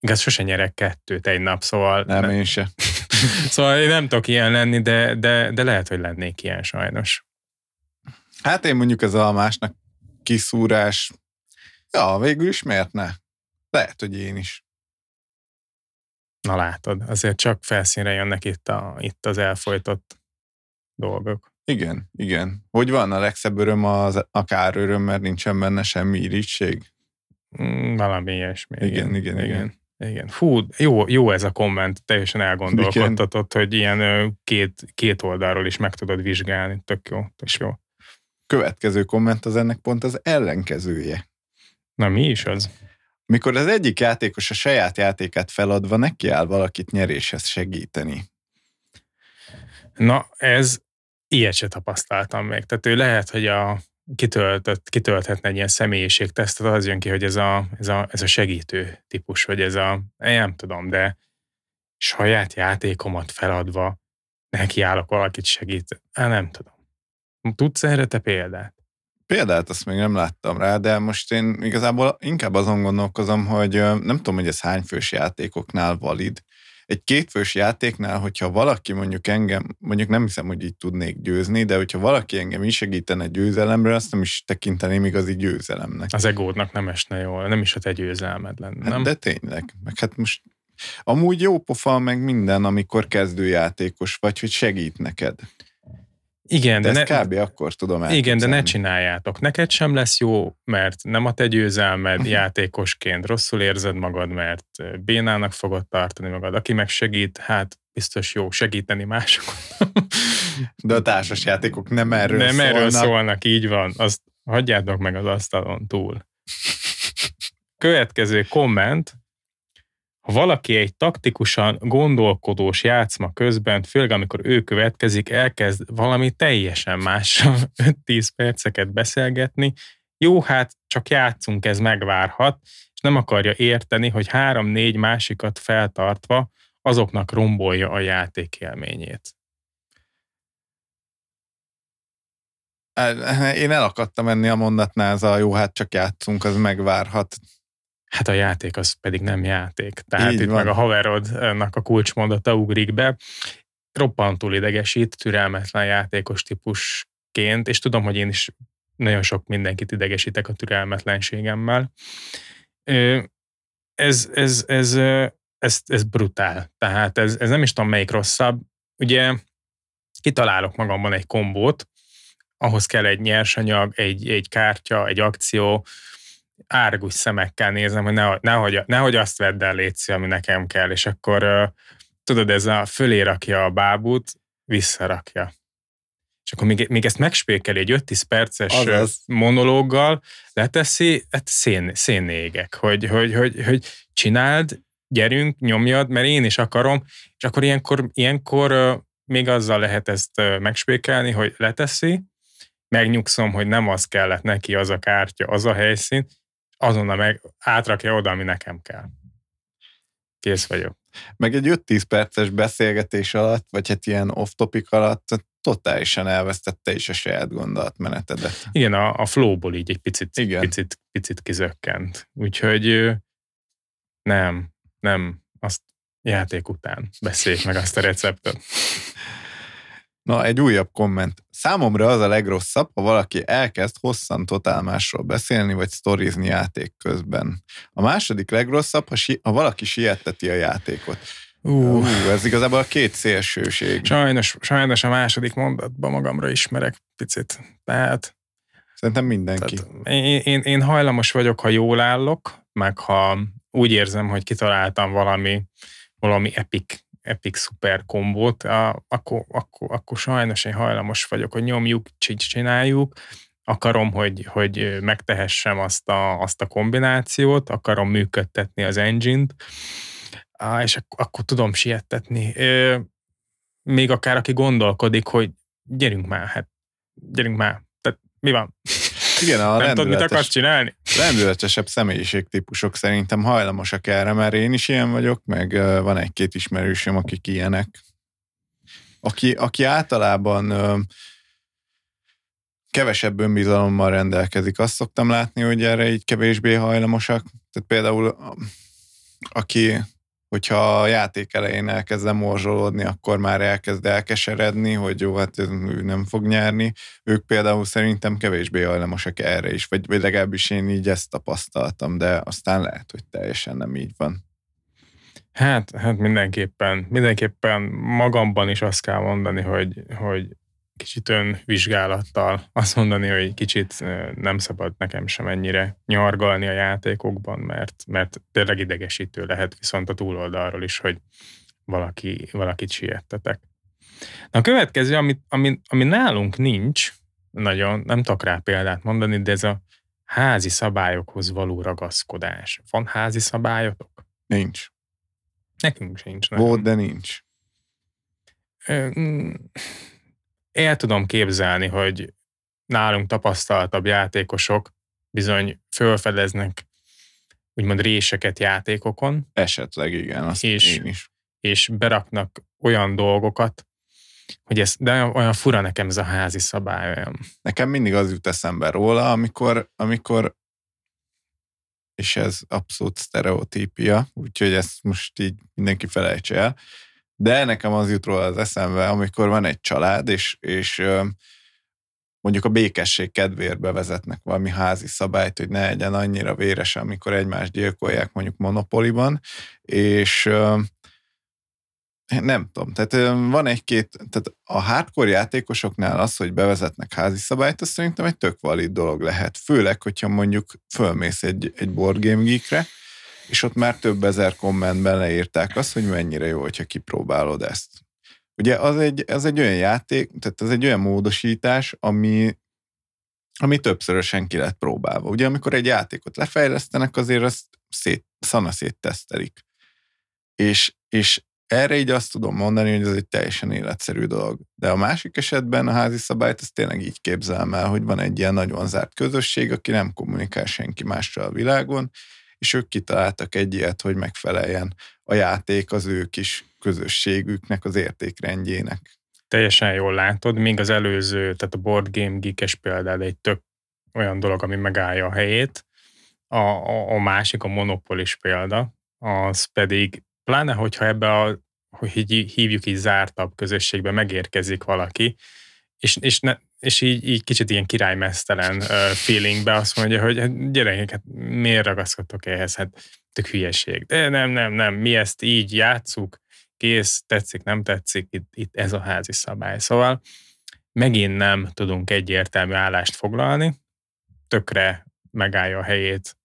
Igaz, sose nyerek kettőt egy nap, szóval... Nem, nem. én se. szóval én nem tudok ilyen lenni, de, de, de lehet, hogy lennék ilyen sajnos. Hát én mondjuk az almásnak kiszúrás, ja, végül is miért ne? Lehet, hogy én is. Na látod, azért csak felszínre jönnek itt, a, itt az elfolytott dolgok. Igen, igen. Hogy van a legszebb öröm az akár öröm, mert nincsen benne semmi irítség? Mm, valami ilyesmi. Igen, igen, igen. igen. Igen. Fú, jó, jó ez a komment, teljesen elgondolkodtatott, hogy ilyen két, két oldalról is meg tudod vizsgálni. Tök jó, tök jó. Következő komment az ennek pont az ellenkezője. Na mi is az? Mikor az egyik játékos a saját játékát feladva neki áll valakit nyeréshez segíteni. Na, ez ilyet se tapasztaltam még. Tehát ő lehet, hogy a kitöltött, kitölthetne egy ilyen személyiségtesztet, az jön ki, hogy ez a, ez, a, ez a segítő típus, vagy ez a, nem tudom, de saját játékomat feladva nekiállok valakit segít. Hát nem tudom. Tudsz erre te példát? Példát azt még nem láttam rá, de most én igazából inkább azon gondolkozom, hogy nem tudom, hogy ez hány játékoknál valid, egy kétfős játéknál, hogyha valaki mondjuk engem, mondjuk nem hiszem, hogy így tudnék győzni, de hogyha valaki engem is segítene győzelemre, azt nem is tekinteném igazi győzelemnek. Az egódnak nem esne jól, nem is a te győzelmed lenne, Hát nem? de tényleg. Meg hát most amúgy jó pofa, meg minden, amikor kezdőjátékos vagy, hogy segít neked. Igen, De, de, ne, kb. akkor tudom igen, de ne csináljátok. Neked sem lesz jó, mert nem a te győzelmed játékosként rosszul érzed magad, mert bénának fogod tartani magad. Aki meg segít, hát biztos jó segíteni másokon. De a társasjátékok nem erről Nem szólnak. erről szólnak, így van. Azt hagyjátok meg az asztalon túl. Következő komment. Ha valaki egy taktikusan gondolkodós játszma közben, főleg amikor ő következik, elkezd valami teljesen mással 5-10 perceket beszélgetni, jó, hát csak játszunk, ez megvárhat, és nem akarja érteni, hogy három-négy másikat feltartva azoknak rombolja a játék élményét. Én elakadtam enni a mondatnál, az a jó, hát csak játszunk, az megvárhat. Hát a játék az pedig nem játék. Tehát Így itt van. meg a haverodnak a kulcsmondata ugrik be. Roppantul idegesít, türelmetlen játékos típusként, és tudom, hogy én is nagyon sok mindenkit idegesítek a türelmetlenségemmel. Ez, ez, ez, ö, ez, ez brutál. Tehát ez, ez nem is tudom melyik rosszabb. Ugye kitalálok magamban egy kombót, ahhoz kell egy nyersanyag, egy, egy kártya, egy akció, árgus szemekkel nézem, hogy nehogy, nehogy, nehogy azt vedd el, Léci, ami nekem kell, és akkor tudod, ez a fölé rakja a bábút, visszarakja. És akkor még, még ezt megspékeli egy 5-10 perces Azaz. Monológgal, leteszi, hát szén, szénégek, hogy, hogy, hogy, hogy csináld, gyerünk, nyomjad, mert én is akarom, és akkor ilyenkor, ilyenkor még azzal lehet ezt megspékelni, hogy leteszi, megnyugszom, hogy nem az kellett neki, az a kártya, az a helyszín, azonnal meg átrakja oda, ami nekem kell. Kész vagyok. Meg egy 5-10 perces beszélgetés alatt, vagy hát ilyen off-topic alatt totálisan elvesztette is a saját gondolatmenetedet. Igen, a, a flowból így egy picit, Igen. picit, picit kizökkent. Úgyhogy nem, nem, azt játék után beszéljük meg azt a receptet. Na, egy újabb komment. Számomra az a legrosszabb, ha valaki elkezd hosszan totál másról beszélni, vagy sztorizni játék közben. A második legrosszabb, ha, si- ha valaki sietteti a játékot. Ú, Uh, ez igazából a két szélsőség. sajnos, sajnos a második mondatban magamra ismerek picit. Tehát Szerintem mindenki. Tehát én, én, én hajlamos vagyok, ha jól állok, meg ha úgy érzem, hogy kitaláltam valami, valami epic, epic szuper kombót, akkor, akkor, akkor sajnos én hajlamos vagyok, hogy nyomjuk, csi- csináljuk, akarom, hogy, hogy megtehessem azt a, azt a kombinációt, akarom működtetni az engine-t, és akkor, akkor tudom siettetni. Még akár aki gondolkodik, hogy gyerünk már, hát gyerünk már. Tehát mi van? Igen, a nem tudod, mit akarsz csinálni? rendületesebb személyiségtípusok szerintem hajlamosak erre, mert én is ilyen vagyok, meg van egy-két ismerősöm, akik ilyenek. Aki, aki általában ö, kevesebb önbizalommal rendelkezik. Azt szoktam látni, hogy erre így kevésbé hajlamosak. Tehát például aki, hogyha a játék elején elkezd morzsolódni, akkor már elkezd elkeseredni, hogy jó, hát ő nem fog nyerni. Ők például szerintem kevésbé hajlamosak erre is, vagy, vagy legalábbis én így ezt tapasztaltam, de aztán lehet, hogy teljesen nem így van. Hát, hát mindenképpen, mindenképpen magamban is azt kell mondani, hogy, hogy kicsit önvizsgálattal azt mondani, hogy kicsit nem szabad nekem sem ennyire nyargalni a játékokban, mert, mert tényleg idegesítő lehet viszont a túloldalról is, hogy valaki, valakit siettetek. Na a következő, ami, ami, ami nálunk nincs, nagyon, nem tudok rá példát mondani, de ez a házi szabályokhoz való ragaszkodás. Van házi szabályotok? Nincs. Nekünk sincs. Volt, de nincs. Ö, El tudom képzelni, hogy nálunk tapasztaltabb játékosok bizony fölfedeznek úgymond réseket játékokon, Esetleg igen, azt És- én is. és beraknak olyan dolgokat, hogy ez, de olyan- olyan fura nekem ez a házi szabály, olyan. Nekem mindig az jut eszembe róla, amikor, amikor és ez abszolút sztereotípia, úgyhogy ezt most így mindenki felejtse el. De nekem az jut róla az eszembe, amikor van egy család, és, és mondjuk a békesség kedvéért bevezetnek valami házi szabályt, hogy ne legyen annyira véres, amikor egymást gyilkolják mondjuk monopoliban, és nem tudom, tehát van egy-két, tehát a hardcore játékosoknál az, hogy bevezetnek házi szabályt, az szerintem egy tök valid dolog lehet. Főleg, hogyha mondjuk fölmész egy, egy board game geekre, és ott már több ezer kommentben leírták azt, hogy mennyire jó, hogyha kipróbálod ezt. Ugye az egy, az egy olyan játék, tehát ez egy olyan módosítás, ami, ami többszörösen ki lett próbálva. Ugye amikor egy játékot lefejlesztenek, azért azt szét, szana tesztelik. És, és erre így azt tudom mondani, hogy ez egy teljesen életszerű dolog. De a másik esetben a házi szabályt ezt tényleg így képzelem el, hogy van egy ilyen nagyon zárt közösség, aki nem kommunikál senki mással a világon, és ők kitaláltak egy ilyet, hogy megfeleljen a játék az ő kis közösségüknek, az értékrendjének. Teljesen jól látod, még az előző, tehát a Board Game Geekes például egy tök olyan dolog, ami megállja a helyét. A, a, a másik, a Monopolis példa, az pedig pláne, hogyha ebbe a, hogy hívjuk így zártabb közösségbe megérkezik valaki, és, és, ne, és így, így kicsit ilyen királymesztelen feelingbe azt mondja, hogy hát gyerekek, hát miért ragaszkodtok ehhez? Hát tök hülyeség. De nem, nem, nem, mi ezt így játszuk, kész, tetszik, nem tetszik, itt, itt ez a házi szabály. Szóval megint nem tudunk egyértelmű állást foglalni, tökre megállja a helyét,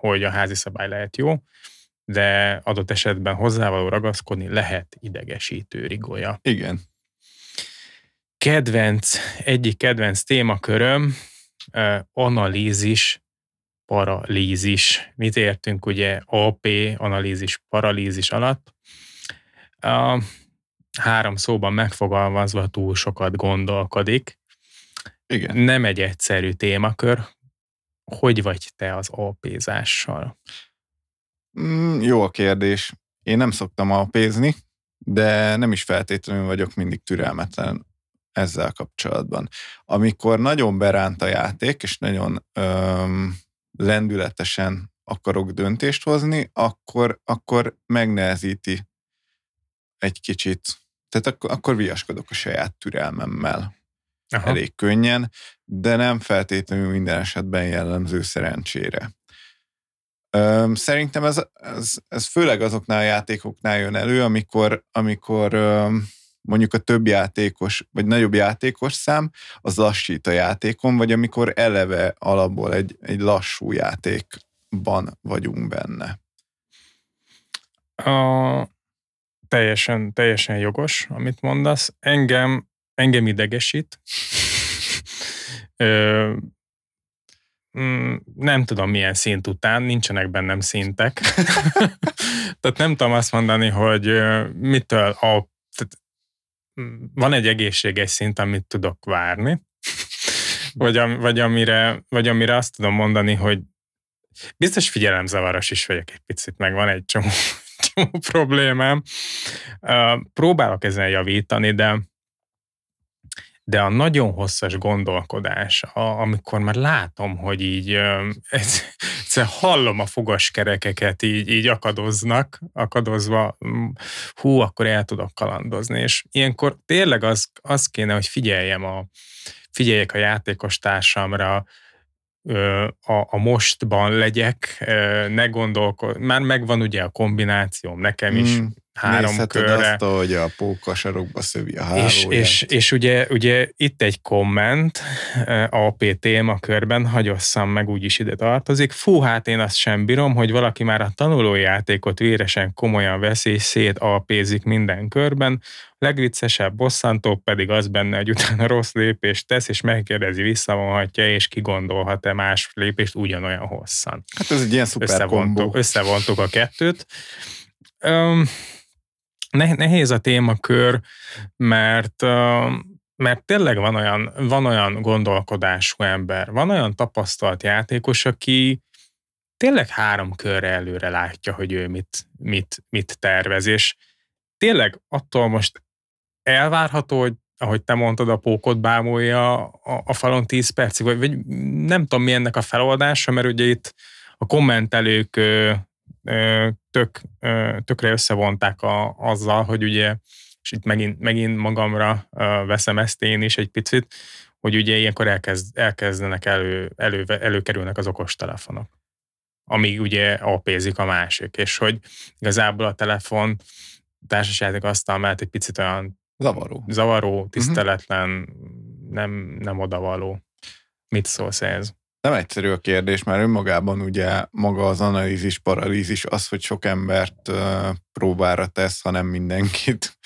hogy a házi szabály lehet jó, de adott esetben hozzávaló ragaszkodni lehet idegesítő rigója. Igen. Kedvenc, egyik kedvenc témaköröm, analízis, paralízis. Mit értünk ugye AP, analízis, paralízis alatt? A három szóban megfogalmazva túl sokat gondolkodik. Igen. Nem egy egyszerű témakör. Hogy vagy te az AP-zással? Mm, jó a kérdés. Én nem szoktam alpézni, de nem is feltétlenül vagyok mindig türelmetlen ezzel kapcsolatban. Amikor nagyon beránt a játék, és nagyon öm, lendületesen akarok döntést hozni, akkor, akkor megnehezíti egy kicsit. Tehát akkor, akkor viaskodok a saját türelmemmel. Aha. Elég könnyen, de nem feltétlenül minden esetben jellemző szerencsére. Szerintem ez, ez, ez főleg azoknál a játékoknál jön elő, amikor, amikor mondjuk a több játékos, vagy nagyobb játékos szám, az lassít a játékon, vagy amikor eleve alapból egy, egy lassú játékban vagyunk benne. A, teljesen, teljesen jogos, amit mondasz. Engem, engem idegesít. Ö, Mm, nem tudom milyen szint után, nincsenek bennem szintek. tehát nem tudom azt mondani, hogy mitől a, tehát van egy egészséges szint, amit tudok várni, vagy, am, vagy, amire, vagy amire azt tudom mondani, hogy biztos figyelemzavaros is vagyok egy picit, meg van egy csomó, csomó problémám. Próbálok ezen javítani, de de a nagyon hosszas gondolkodás, a, amikor már látom, hogy így egyszer hallom a fogaskerekeket így, így akadoznak, akadozva, mm, hú, akkor el tudok kalandozni, és ilyenkor tényleg az, az kéne, hogy figyeljem a, figyeljek a játékos társamra, a, a mostban legyek, ne gondolkod, már megvan ugye a kombinációm nekem is, mm három körre. azt, hogy a póka sarokba szövi a hálóját. És, és, és ugye, ugye itt egy komment AP körben hagyosszam meg, úgyis ide tartozik. Fú, hát én azt sem bírom, hogy valaki már a tanulójátékot véresen komolyan veszi, és szét apézik minden körben. Legviccesebb bosszantó pedig az benne, hogy utána rossz lépést tesz, és megkérdezi, visszavonhatja, és kigondolhat-e más lépést ugyanolyan hosszan. Hát ez egy ilyen szuper összevontuk, összevontuk a kettőt. Um, nehéz a témakör, mert mert tényleg van olyan, van olyan gondolkodású ember, van olyan tapasztalt játékos, aki tényleg három körre előre látja, hogy ő mit, mit, mit tervez, és tényleg attól most elvárható, hogy ahogy te mondtad, a pókot bámulja a, a falon 10 percig, vagy, vagy nem tudom mi ennek a feloldása, mert ugye itt a kommentelők tök, tökre összevonták a, azzal, hogy ugye, és itt megint, megint magamra veszem ezt én is egy picit, hogy ugye ilyenkor elkezd, elkezdenek elő, elő, előkerülnek az okostelefonok, amíg ugye apézik a másik, és hogy igazából a telefon társasjáték asztal mellett egy picit olyan zavaró, zavaró mhm. tiszteletlen, uh-huh. nem, nem odavaló. Mit szólsz ez? Nem egyszerű a kérdés, mert önmagában ugye maga az analízis, paralízis az, hogy sok embert uh, próbára tesz, hanem mindenkit.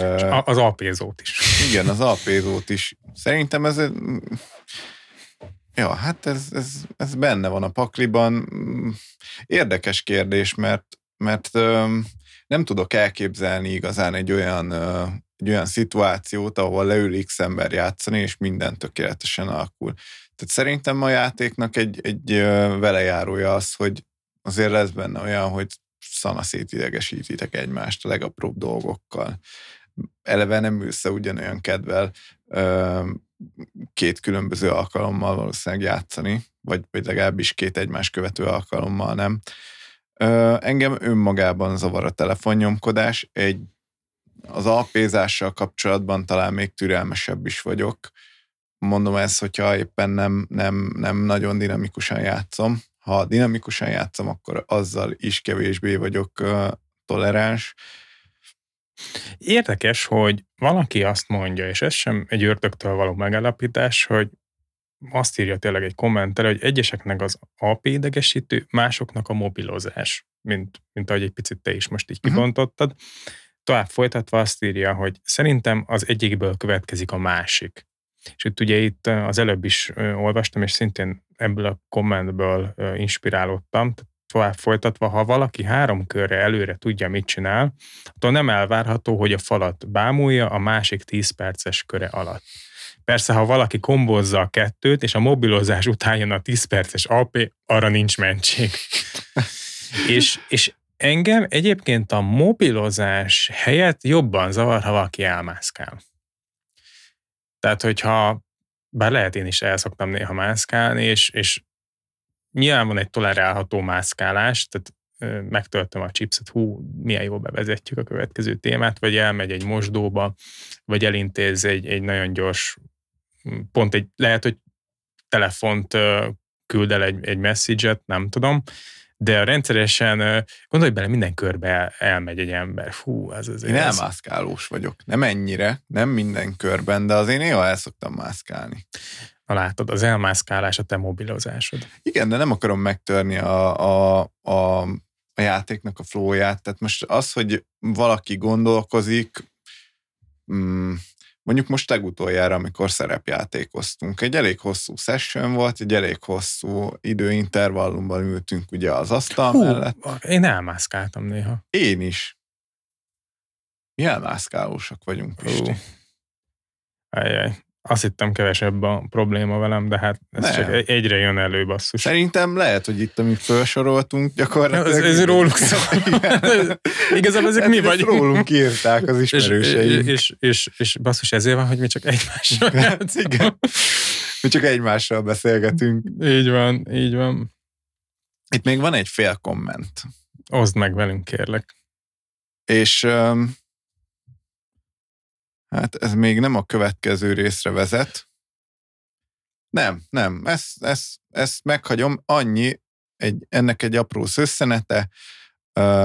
Uh, az alpézót is. Igen, az alpézót is. Szerintem ez Ja, hát ez, ez, ez benne van a pakliban. Érdekes kérdés, mert, mert nem tudok elképzelni igazán egy olyan, egy olyan szituációt, ahol leül X ember játszani, és minden tökéletesen alakul. Tehát szerintem a játéknak egy, egy velejárója az, hogy azért lesz benne olyan, hogy szana szétidegesítitek egymást a legapróbb dolgokkal. Eleve nem össze ugyanolyan kedvel két különböző alkalommal valószínűleg játszani, vagy, vagy legalábbis két egymás követő alkalommal nem. Engem önmagában zavar a telefonnyomkodás, egy az alpézással kapcsolatban talán még türelmesebb is vagyok. Mondom ezt, hogyha éppen nem, nem, nem nagyon dinamikusan játszom. Ha dinamikusan játszom, akkor azzal is kevésbé vagyok uh, toleráns. Érdekes, hogy valaki azt mondja, és ez sem egy ördögtől való megállapítás, hogy azt írja tényleg egy kommentel, hogy egyeseknek az AP idegesítő, másoknak a mobilozás, mint, mint ahogy egy picit te is most így kibontottad. Uh-huh. Tovább folytatva azt írja, hogy szerintem az egyikből következik a másik. És itt ugye itt az előbb is olvastam, és szintén ebből a kommentből inspirálódtam, tovább folytatva, ha valaki három körre előre tudja, mit csinál, attól nem elvárható, hogy a falat bámulja a másik 10 perces köre alatt. Persze, ha valaki kombozza a kettőt, és a mobilozás után jön a 10 perces AP, arra nincs mentség. és, és engem egyébként a mobilozás helyett jobban zavar, ha valaki elmászkál. Tehát, hogyha, bár lehet én is el szoktam néha mászkálni, és, és nyilván van egy tolerálható mászkálás, tehát megtöltöm a chipset, hú, milyen jó bevezetjük a következő témát, vagy elmegy egy mosdóba, vagy elintéz egy, egy nagyon gyors, pont egy, lehet, hogy telefont küld el egy, egy message nem tudom, de rendszeresen, gondolj bele, minden körbe el, elmegy egy ember. Fú, ez az. Én elmászkálós vagyok. Nem ennyire, nem minden körben, de azért néha el szoktam mászkálni. Na látod, az elmászkálás a te mobilozásod. Igen, de nem akarom megtörni a, a, a, a játéknak a flóját. Tehát most az, hogy valaki gondolkozik, mm, mondjuk most legutoljára, amikor szerepjátékoztunk, egy elég hosszú session volt, egy elég hosszú időintervallumban ültünk ugye az asztal Hú, mellett. Én elmászkáltam néha. Én is. Mi elmászkálósak vagyunk, Pisti. Ajjaj. Azt hittem kevesebb a probléma velem, de hát ez Nem. csak egyre jön elő, basszus. Szerintem lehet, hogy itt, amit felsoroltunk, gyakorlatilag... Ez, ez róluk szól. Igazából ezek hát mi vagy. Rólunk írták az ismerőseink. És, és, és, és basszus ezért van, hogy mi csak egymással hát, Igen. Mi csak egymással beszélgetünk. Így van, így van. Itt még van egy fél komment. Oszd meg velünk, kérlek. És um, Hát ez még nem a következő részre vezet. Nem, nem, ezt, ezt, ezt meghagyom. Annyi, egy, ennek egy apró szösszenete,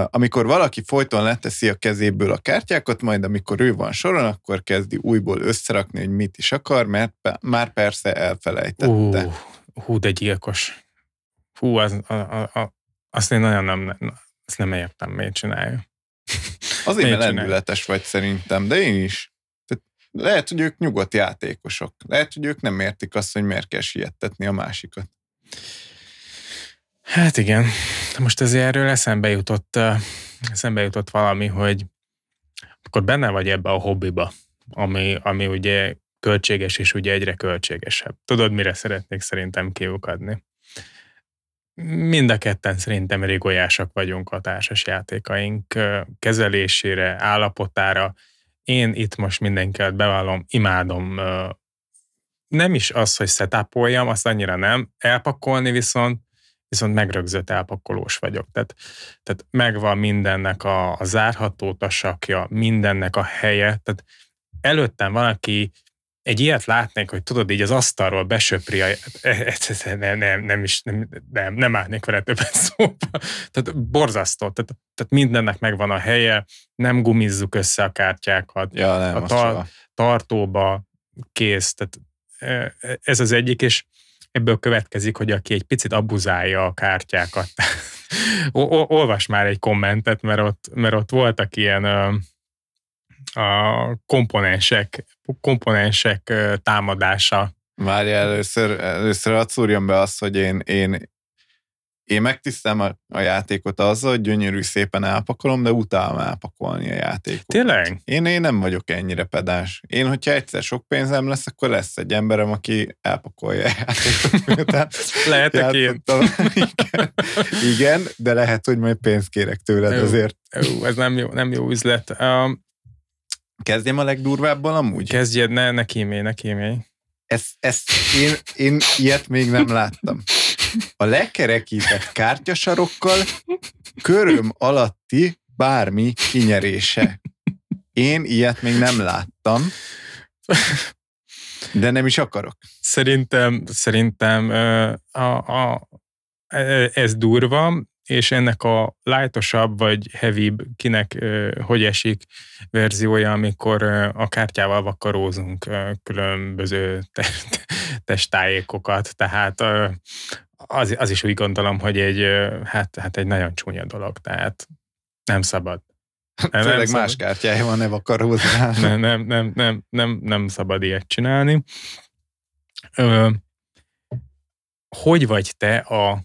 amikor valaki folyton leteszi a kezéből a kártyákat, majd amikor ő van soron, akkor kezdi újból összerakni, hogy mit is akar, mert már persze elfelejtette. Uh, hú, de gyilkos. Hú, az, a, a, a, azt én nagyon nem, azt nem értem, miért csinálja. Azért, mert lendületes vagy szerintem, de én is. Lehet, hogy ők nyugodt játékosok. Lehet, hogy ők nem értik azt, hogy miért kell siettetni a másikat. Hát igen. Most azért erről eszembe jutott, eszembe jutott valami, hogy akkor benne vagy ebbe a hobbiba, ami, ami ugye költséges és ugye egyre költségesebb. Tudod, mire szeretnék szerintem kiukadni? Mind a ketten szerintem rigolyásak vagyunk a társas játékaink kezelésére, állapotára, én itt most mindenkivel bevallom, imádom nem is az, hogy setupoljam, azt annyira nem, elpakolni viszont, viszont megrögzött elpakolós vagyok. Tehát, tehát megvan mindennek a, a zárható tasakja, mindennek a helye. Tehát előttem valaki egy ilyet látnék, hogy tudod, így az asztalról besöpri a... Nem, nem, nem is, nem, nem, nem állnék vele többet szóba. Tehát borzasztó. Tehát, tehát mindennek megvan a helye, nem gumizzuk össze a kártyákat. Ja, nem, a tar- tartóba kész. Tehát ez az egyik, és ebből következik, hogy aki egy picit abuzálja a kártyákat. Olvas már egy kommentet, mert ott, mert ott voltak ilyen a komponensek, komponensek támadása. Várja, először, először hadd szúrjam be azt, hogy én, én, én megtisztem a, a játékot azzal, hogy gyönyörű szépen elpakolom, de utálom elpakolni a játékot. Tényleg? Én, én nem vagyok ennyire pedás. Én, hogyha egyszer sok pénzem lesz, akkor lesz egy emberem, aki elpakolja a játékot. Lehetek én. igen, igen, de lehet, hogy majd pénzt kérek tőled azért. Jó, ez nem jó, nem jó üzlet. Um, Kezdjem a legdurvábban amúgy? Kezdjed, ne, ne kímélj, ne kímélj. Ezt, ezt én, én ilyet még nem láttam. A lekerekített kártyasarokkal köröm alatti bármi kinyerése. Én ilyet még nem láttam, de nem is akarok. Szerintem, szerintem a, a, ez durva, és ennek a lightosabb vagy heavybb, kinek hogy esik verziója, amikor a kártyával vakarózunk különböző testájékokat, tehát az, az is úgy gondolom, hogy egy, hát, hát egy nagyon csúnya dolog, tehát nem szabad. Nem, Főleg nem más kártyája van, ne vakaróznál. Nem, nem, nem, nem, nem, nem szabad ilyet csinálni. Ö, hogy vagy te a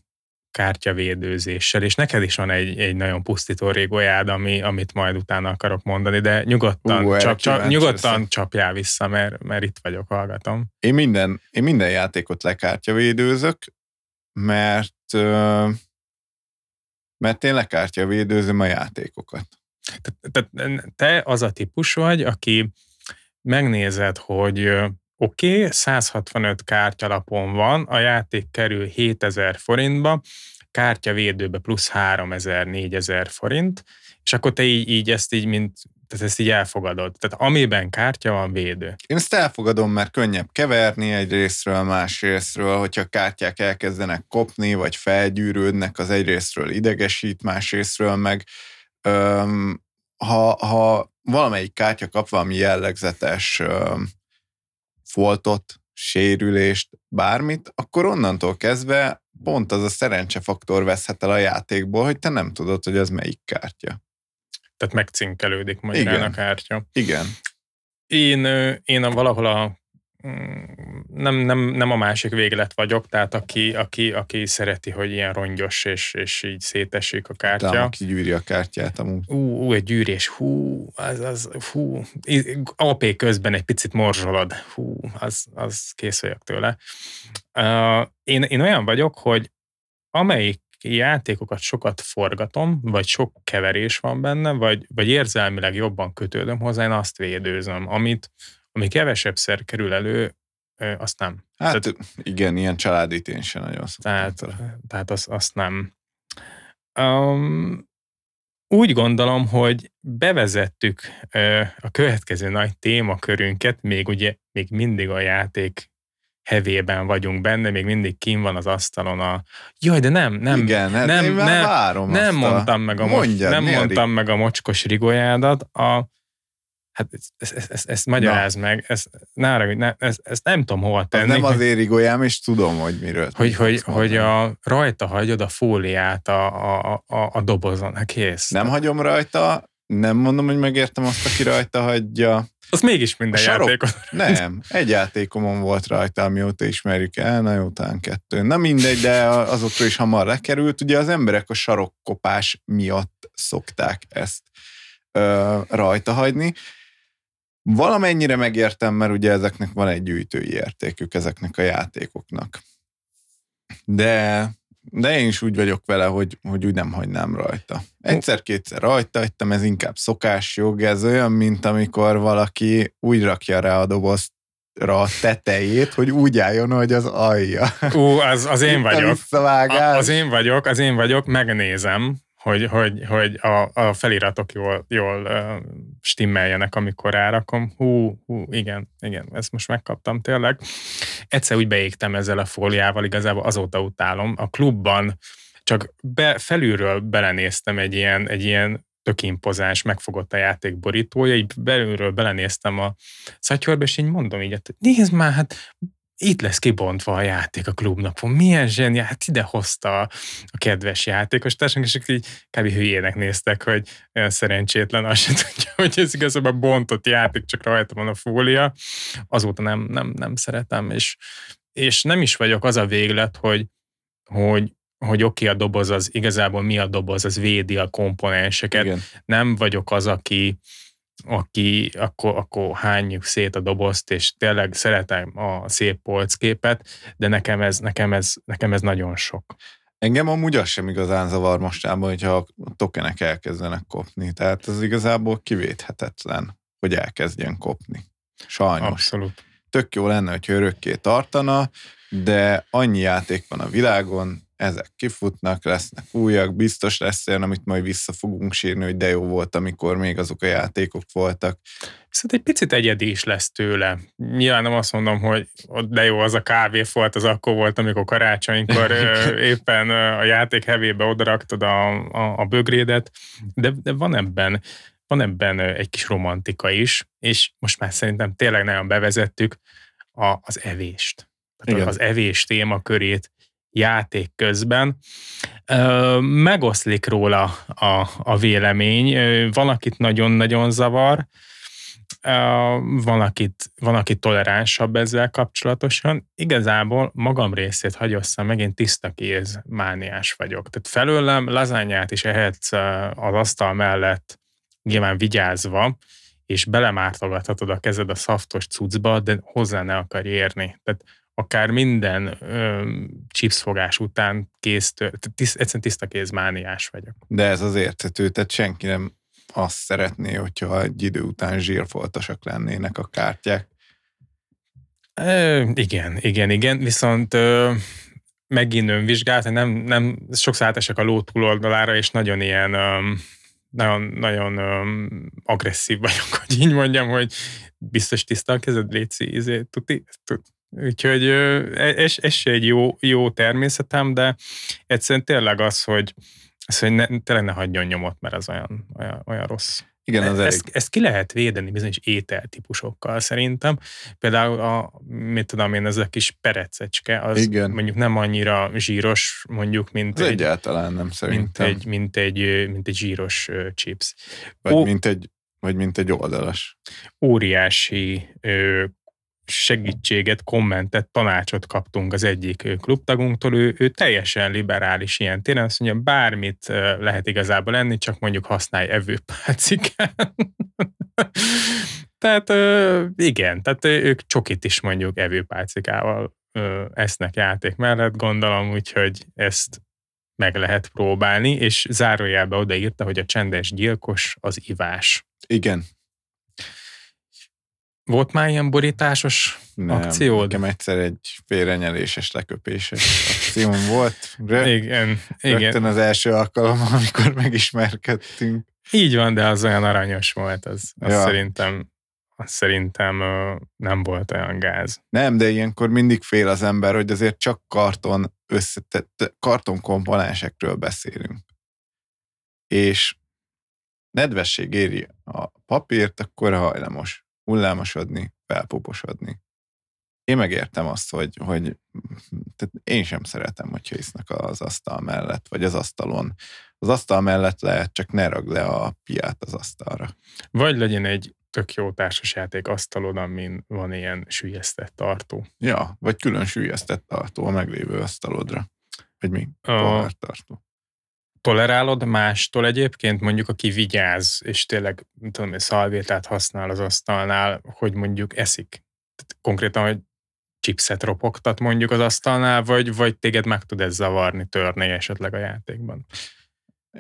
kártyavédőzéssel, és neked is van egy, egy nagyon pusztító régójád, ami, amit majd utána akarok mondani, de nyugodtan, uh, csap, csap, nyugodtan össze. csapjál vissza, mert, mert itt vagyok, hallgatom. Én minden, én minden játékot lekártyavédőzök, mert mert én lekártyavédőzöm a játékokat. Tehát te az a típus vagy, aki megnézed, hogy oké, okay, 165 kártyalapon van, a játék kerül 7000 forintba, kártyavédőbe plusz 3000-4000 forint, és akkor te így, így ezt így, mint tehát ezt így elfogadod. Tehát amiben kártya van, védő. Én ezt elfogadom, mert könnyebb keverni egy részről, más részről, hogyha kártyák elkezdenek kopni, vagy felgyűrődnek, az egy részről idegesít, más részről meg öm, ha, ha valamelyik kártya kap valami jellegzetes öm, foltot, sérülést, bármit, akkor onnantól kezdve pont az a szerencsefaktor veszhet el a játékból, hogy te nem tudod, hogy az melyik kártya. Tehát megcinkelődik magyarán a kártya. Igen. Én, én a valahol a nem, nem, nem a másik véglet vagyok, tehát aki, aki, aki szereti, hogy ilyen rongyos és, és így szétesik a kártya. De aki gyűri a kártyát amúgy. Ú, ú egy gyűrés, hú, az, az, hú, AP közben egy picit morzsolod, hú, az, az kész vagyok tőle. Uh, én, én olyan vagyok, hogy amelyik játékokat sokat forgatom, vagy sok keverés van benne, vagy, vagy érzelmileg jobban kötődöm hozzá, én azt védőzöm, amit, ami kevesebbszer kerül elő, azt nem. Hát tehát, igen, ilyen családi sem nagyon Tehát, tehát azt, azt nem. Um, úgy gondolom, hogy bevezettük a következő nagy témakörünket, még ugye még mindig a játék hevében vagyunk benne, még mindig kim van az asztalon a... Jaj, de nem, nem, Igen, hát nem, nem, várom nem mondtam, meg a, Mondjad, nem mondtam meg a mocskos rigójádat, a, Hát ezt, ezt, ezt, ezt magyaráz Na. meg, ezt, nára, ne, ezt, ezt nem tudom hova tenni. Az nem az érigolyám, és tudom, hogy miről. Hogy, hogy, hogy a, rajta hagyod a fóliát a, a, a, a dobozon, hát kész. Nem hagyom rajta, nem mondom, hogy megértem azt, aki rajta hagyja. Az mégis minden sarok... játékon. Nem, egy játékomon volt rajta, amióta ismerjük el, na jó, talán kettő. Na mindegy, de azokról is hamar lekerült. Ugye az emberek a sarokkopás miatt szokták ezt ö, rajta hagyni. Valamennyire megértem, mert ugye ezeknek van egy gyűjtői értékük, ezeknek a játékoknak. De, de én is úgy vagyok vele, hogy, hogy úgy nem hagynám rajta. Egyszer-kétszer rajta hagytam, ez inkább szokásjog, ez olyan, mint amikor valaki úgy rakja rá a dobozt a tetejét, hogy úgy álljon, hogy az alja. Ú, az, az én vagyok. A, az én vagyok, az én vagyok, megnézem, hogy, hogy, hogy a, a feliratok jól, jól stimmeljenek, amikor árakom. Hú, hú, igen, igen, ezt most megkaptam tényleg. Egyszer úgy beégtem ezzel a fóliával, igazából azóta utálom. A klubban csak be, felülről belenéztem egy ilyen, egy ilyen tök impozáns, megfogott a játék borítója, így belülről belenéztem a szatyorba, és így mondom így, hogy nézd már, hát itt lesz kibontva a játék a klubnapon. Milyen zseni, hát ide hozta a kedves játékos társunk, és így kb. hülyének néztek, hogy olyan szerencsétlen, azt sem tudja, hogy ez igazából bontott játék, csak rajta van a fólia. Azóta nem, nem, nem szeretem, és, és nem is vagyok az a véglet, hogy, hogy hogy oké, okay, a doboz az igazából mi a doboz, az védi a komponenseket. Igen. Nem vagyok az, aki, aki akkor, akkor hányjuk szét a dobozt, és tényleg szeretem a szép polcképet, de nekem ez, nekem ez, nekem ez nagyon sok. Engem amúgy az sem igazán zavar mostában, hogyha a tokenek elkezdenek kopni. Tehát ez igazából kivéthetetlen, hogy elkezdjen kopni. Sajnos. Abszolút. Tök jó lenne, hogy örökké tartana, de annyi játék van a világon, ezek kifutnak, lesznek újak, biztos lesz olyan, amit majd vissza fogunk sírni, hogy de jó volt, amikor még azok a játékok voltak. Viszont egy picit egyedi is lesz tőle. Nyilván nem azt mondom, hogy de jó, az a kávé volt, az akkor volt, amikor karácsonykor éppen a játék hevébe odaraktad a, a, a bögrédet, de, de van ebben van ebben egy kis romantika is, és most már szerintem tényleg nagyon bevezettük a, az evést. Tehát Igen. az evés témakörét játék közben. Megoszlik róla a, a vélemény. Van, akit nagyon-nagyon zavar, van, akit, van, akit toleránsabb ezzel kapcsolatosan. Igazából magam részét hagyosszam, megint tiszta kéz mániás vagyok. Tehát felőlem lazányát is ehetsz az asztal mellett nyilván vigyázva, és belemártogathatod a kezed a szaftos cuccba, de hozzá ne akarj érni. Tehát akár minden ö, chipsfogás után kész, tiszt, egyszerűen tiszta kézmániás vagyok. De ez az érthető, tehát senki nem azt szeretné, hogyha egy idő után zsírfoltosak lennének a kártyák. Ö, igen, igen, igen, viszont ö, megint önvizsgált, nem, nem sokszor átesek a ló túloldalára, és nagyon ilyen ö, nagyon, nagyon ö, agresszív vagyok, hogy így mondjam, hogy biztos tiszta a kezed, léci, izé, tuti, tuti Úgyhogy ez, ez se egy jó, jó természetem, de egyszerűen tényleg az, hogy, az, hogy ne, tényleg ne hagyjon nyomot, mert az olyan, olyan, olyan rossz. Igen, az ezt, elég. ezt ki lehet védeni bizonyos ételtípusokkal szerintem. Például a, mit tudom én, ez a kis perececske, az Igen. mondjuk nem annyira zsíros, mondjuk, mint az egy... egyáltalán nem szerintem. Mint egy, mint egy, mint egy zsíros chips. Vagy, Ó, mint egy, vagy mint egy oldalas. Óriási uh, segítséget, kommentet, tanácsot kaptunk az egyik klubtagunktól, ő, ő teljesen liberális ilyen téren, azt mondja, bármit lehet igazából lenni, csak mondjuk használj evőpálcikát. tehát igen, tehát ők csokit is mondjuk evőpálcikával esznek játék mellett, gondolom, úgyhogy ezt meg lehet próbálni, és zárójelbe odaírta, hogy a csendes gyilkos az ivás. Igen, volt már ilyen borításos nem, akciód? Nekem egyszer egy félrenyeléses, leköpéses akcióm volt. Rö- igen, igen. Rögtön az első alkalom, amikor megismerkedtünk. Így van, de az olyan aranyos volt, az, az ja. szerintem az szerintem nem volt olyan gáz. Nem, de ilyenkor mindig fél az ember, hogy azért csak karton összetett, karton komponensekről beszélünk. És nedvesség éri a papírt, akkor hajlamos hullámosodni, felpuposodni. Én megértem azt, hogy, hogy tehát én sem szeretem, hogyha isznak az asztal mellett, vagy az asztalon. Az asztal mellett lehet, csak ne ragd le a piát az asztalra. Vagy legyen egy tök jó társasjáték asztalon, amin van ilyen sűjesztett tartó. Ja, vagy külön sűjesztett tartó a meglévő asztalodra. Vagy mi? A, tartó tolerálod mástól egyébként, mondjuk aki vigyáz, és tényleg, tudom, hogy szalvétát használ az asztalnál, hogy mondjuk eszik? Tehát konkrétan, hogy chipset ropogtat mondjuk az asztalnál, vagy, vagy téged meg tud ez zavarni, törni esetleg a játékban?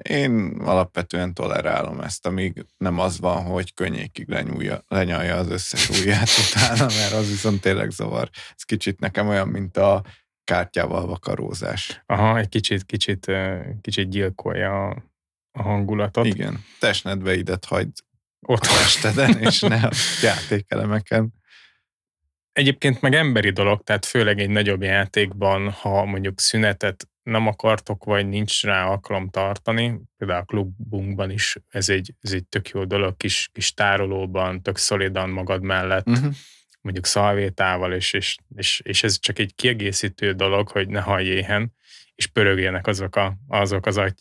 Én alapvetően tolerálom ezt, amíg nem az van, hogy könnyékig lenyúlja, lenyalja az összes ujját utána, mert az viszont tényleg zavar. Ez kicsit nekem olyan, mint a kártyával vakarózás. Aha, egy kicsit, kicsit, kicsit gyilkolja a hangulatot. Igen, testnedveidet hagyd ott esteden, és ne a játékelemeken. Egyébként meg emberi dolog, tehát főleg egy nagyobb játékban, ha mondjuk szünetet nem akartok, vagy nincs rá alkalom tartani, például a klubunkban is ez egy, ez egy tök jó dolog, kis, kis tárolóban, tök szolidan magad mellett, uh-huh. Mondjuk szalvétával, és, és, és, és ez csak egy kiegészítő dolog, hogy ne hallj éhen, és pörögjenek azok, a, azok az agy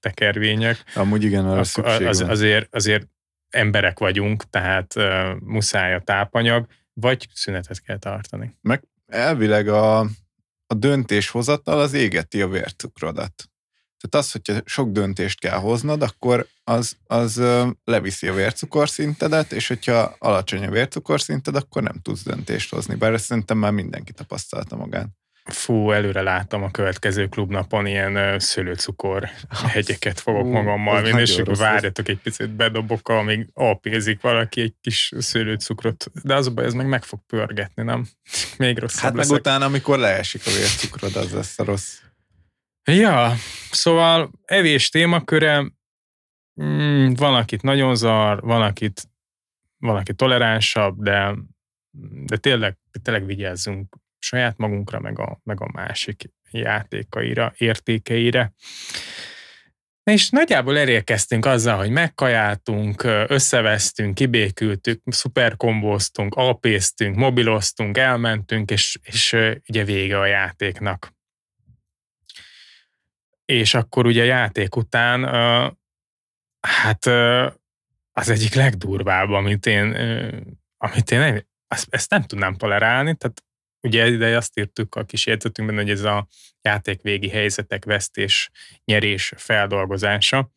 tekervények. Amúgy igen, arra az, az, azért, azért emberek vagyunk, tehát uh, muszáj a tápanyag, vagy szünetet kell tartani. Meg elvileg a, a döntéshozatal az égeti a vércukrodat. Tehát az, hogyha sok döntést kell hoznod, akkor az, az leviszi a vércukorszintedet, és hogyha alacsony a vércukorszinted, akkor nem tudsz döntést hozni. Bár ezt szerintem már mindenki tapasztalta magán. Fú, előre látom a következő klubnapon ilyen szőlőcukor hegyeket fogok magammal vinni, és akkor várjatok egy picit, bedobok, amíg alpézik valaki egy kis szőlőcukrot. De az a baj, ez meg meg fog pörgetni, nem? Még rosszabb Hát leszek. meg utána, amikor leesik a vércukrod, az lesz a rossz. Ja, szóval evés témaköre, mm, van, akit nagyon zar, van, akit, van, aki toleránsabb, de, de tényleg, tényleg vigyázzunk saját magunkra, meg a, meg a másik játékaira, értékeire. És nagyjából elérkeztünk azzal, hogy megkajáltunk, összevesztünk, kibékültük, szuperkombóztunk, alpéztünk, mobiloztunk, elmentünk, és, és ugye vége a játéknak. És akkor ugye játék után, hát az egyik legdurvább, amit én, amit én ezt nem tudnám tolerálni, tehát Ugye ide azt írtuk a kis benne, hogy ez a játék végi helyzetek, vesztés, nyerés feldolgozása.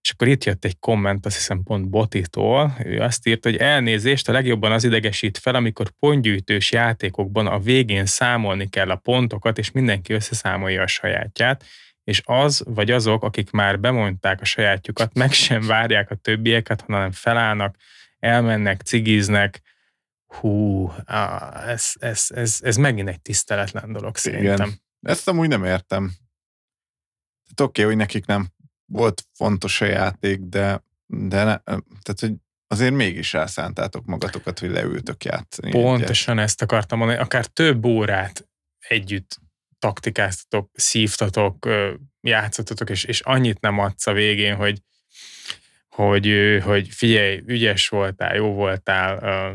És akkor itt jött egy komment, azt hiszem pont Botitól, ő azt írt, hogy elnézést a legjobban az idegesít fel, amikor pontgyűjtős játékokban a végén számolni kell a pontokat, és mindenki összeszámolja a sajátját, és az vagy azok, akik már bemondták a sajátjukat, meg sem várják a többieket, hanem felállnak, elmennek, cigiznek, hú, ez, ez, ez, ez megint egy tiszteletlen dolog szerintem. Igen. Ezt amúgy nem értem. Tehát oké, okay, hogy nekik nem volt fontos a játék, de, de ne, tehát, hogy azért mégis elszántátok magatokat, hogy leültök játszani. Pontosan egyet. ezt akartam mondani, akár több órát együtt taktikáztatok, szívtatok, játszottatok, és, és annyit nem adsz a végén, hogy, hogy, hogy figyelj, ügyes voltál, jó voltál,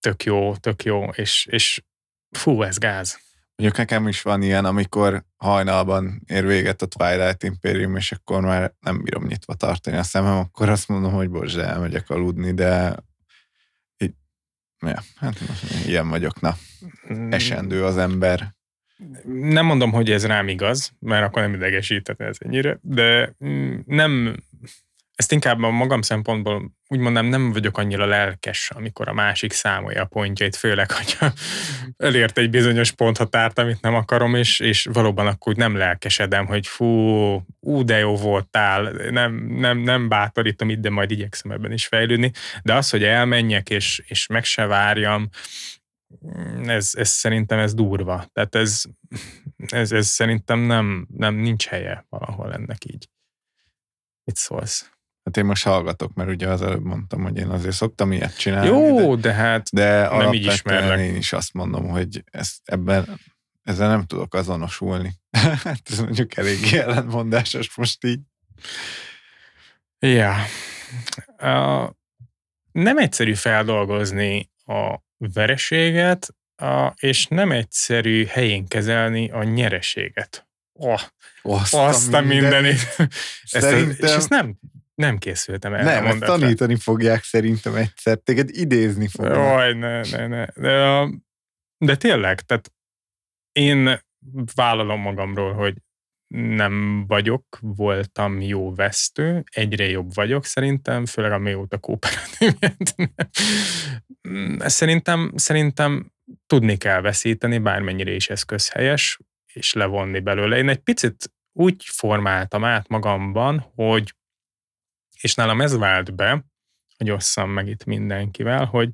tök jó, tök jó, és, és fú, ez gáz. Mondjuk nekem is van ilyen, amikor hajnalban ér véget a Twilight Imperium, és akkor már nem bírom nyitva tartani a szemem, akkor azt mondom, hogy bocs, elmegyek aludni, de így, ja, hát ilyen vagyok, na. Mm. Esendő az ember. Nem mondom, hogy ez rám igaz, mert akkor nem idegesítetne ez ennyire, de nem, ezt inkább a magam szempontból úgy mondom, nem vagyok annyira lelkes, amikor a másik számolja a pontjait, főleg, hogyha elért egy bizonyos ponthatárt, amit nem akarom, és, és valóban akkor nem lelkesedem, hogy fú, ú, de jó voltál, nem, nem, nem bátorítom itt, de majd igyekszem ebben is fejlődni, de az, hogy elmenjek, és, és meg se várjam, ez, ez szerintem ez durva. Tehát ez, ez, ez szerintem nem, nem nincs helye valahol ennek így. Mit szólsz? Hát én most hallgatok, mert ugye az előbb mondtam, hogy én azért szoktam ilyet csinálni. Jó, de, de hát de nem így ismerlek. én is azt mondom, hogy ezt, ebben ezzel nem tudok azonosulni. hát ez mondjuk elég ellentmondásos most így. Ja. Uh, nem egyszerű feldolgozni a vereséget, uh, és nem egyszerű helyén kezelni a nyereséget. Oh, azt, azt a mindenit. Szerintem... Ezt, és ezt nem nem készültem el. Nem, ezt tanítani fogják szerintem egyszer, téged idézni fogják. Jaj, ne, ne, ne. De, de tényleg, tehát én vállalom magamról, hogy nem vagyok, voltam jó vesztő, egyre jobb vagyok szerintem, főleg amióta kooperatív Szerintem, szerintem tudni kell veszíteni, bármennyire is ez közhelyes, és levonni belőle. Én egy picit úgy formáltam át magamban, hogy, és nálam ez vált be, hogy osszam meg itt mindenkivel, hogy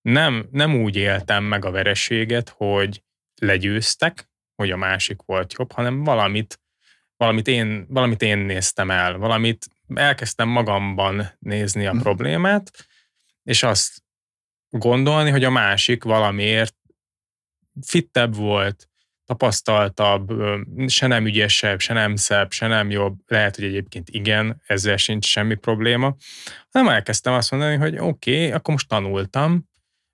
nem, nem úgy éltem meg a vereséget, hogy legyőztek, hogy a másik volt jobb, hanem valamit, valamit, én, valamit én néztem el, valamit elkezdtem magamban nézni a mhm. problémát, és azt gondolni, hogy a másik valamiért fittebb volt, tapasztaltabb, se nem ügyesebb, se nem szebb, se nem jobb, lehet, hogy egyébként igen, ezzel sincs semmi probléma, hanem elkezdtem azt mondani, hogy oké, okay, akkor most tanultam,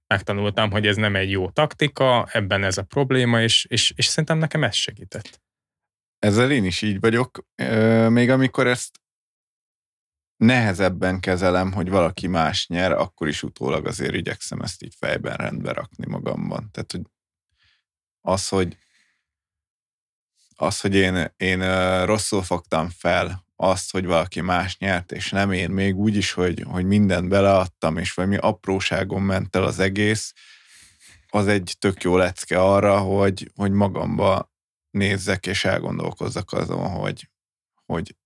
megtanultam, hogy ez nem egy jó taktika, ebben ez a probléma, és, és, és szerintem nekem ez segített. Ezzel én is így vagyok, még amikor ezt nehezebben kezelem, hogy valaki más nyer, akkor is utólag azért igyekszem ezt így fejben rendbe rakni magamban. Tehát, hogy az, hogy az, hogy én, én rosszul fogtam fel azt, hogy valaki más nyert, és nem én, még úgy is, hogy, hogy mindent beleadtam, és valami apróságon ment el az egész, az egy tök jó lecke arra, hogy, hogy magamba nézzek és elgondolkozzak azon, hogy, hogy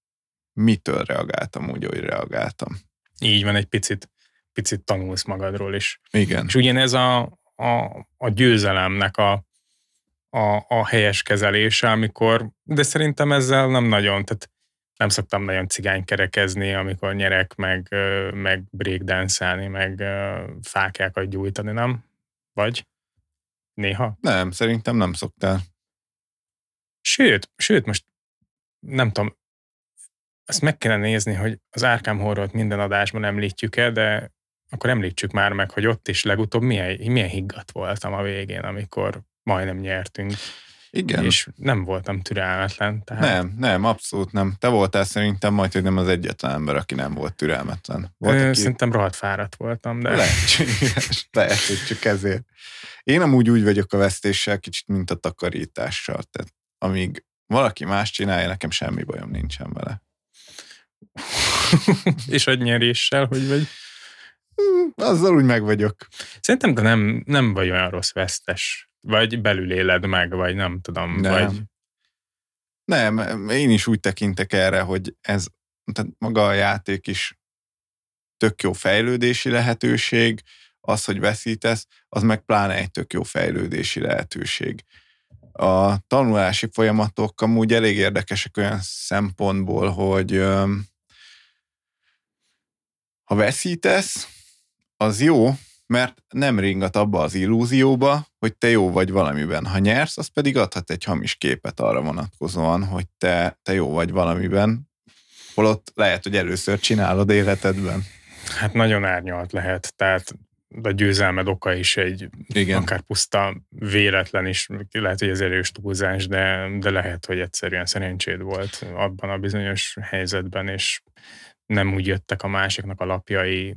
mitől reagáltam úgy, hogy reagáltam. Így van, egy picit, picit tanulsz magadról is. Igen. És ugyanez a, a, a győzelemnek a, a, a helyes kezelése, amikor, de szerintem ezzel nem nagyon, tehát nem szoktam nagyon cigánykerekezni, amikor nyerek, meg, meg breakdance meg fákjákat gyújtani, nem? Vagy? Néha? Nem, szerintem nem szoktál. Sőt, sőt, most nem tudom, ezt meg kellene nézni, hogy az Arkham Horror-t minden adásban említjük-e, de akkor említsük már meg, hogy ott is legutóbb milyen, milyen higgadt voltam a végén, amikor majdnem nyertünk. Igen. És nem voltam türelmetlen. Tehát... Nem, nem, abszolút nem. Te voltál szerintem majd, hogy nem az egyetlen ember, aki nem volt türelmetlen. Volt, Ö, aki... Szerintem rohadt fáradt voltam, de... Lehetséges, lehet, hogy csak ezért. Én amúgy úgy vagyok a vesztéssel, kicsit, mint a takarítással. Tehát amíg valaki más csinálja, nekem semmi bajom nincsen vele. és a nyeréssel, hogy vagy? Hmm, azzal úgy meg vagyok. Szerintem, de nem, nem vagy olyan rossz vesztes. Vagy belül éled meg, vagy nem tudom. Nem. Vagy... Nem, én is úgy tekintek erre, hogy ez, tehát maga a játék is tök jó fejlődési lehetőség, az, hogy veszítesz, az meg pláne egy tök jó fejlődési lehetőség. A tanulási folyamatok amúgy elég érdekesek olyan szempontból, hogy ha veszítesz, az jó, mert nem ringat abba az illúzióba, hogy te jó vagy valamiben. Ha nyersz, az pedig adhat egy hamis képet arra vonatkozóan, hogy te, te jó vagy valamiben, holott lehet, hogy először csinálod életedben. Hát nagyon árnyalt lehet, tehát a győzelmed oka is egy Igen. akár puszta véletlen is, lehet, hogy ez erős túlzás, de, de lehet, hogy egyszerűen szerencséd volt abban a bizonyos helyzetben, és nem úgy jöttek a másiknak a lapjai,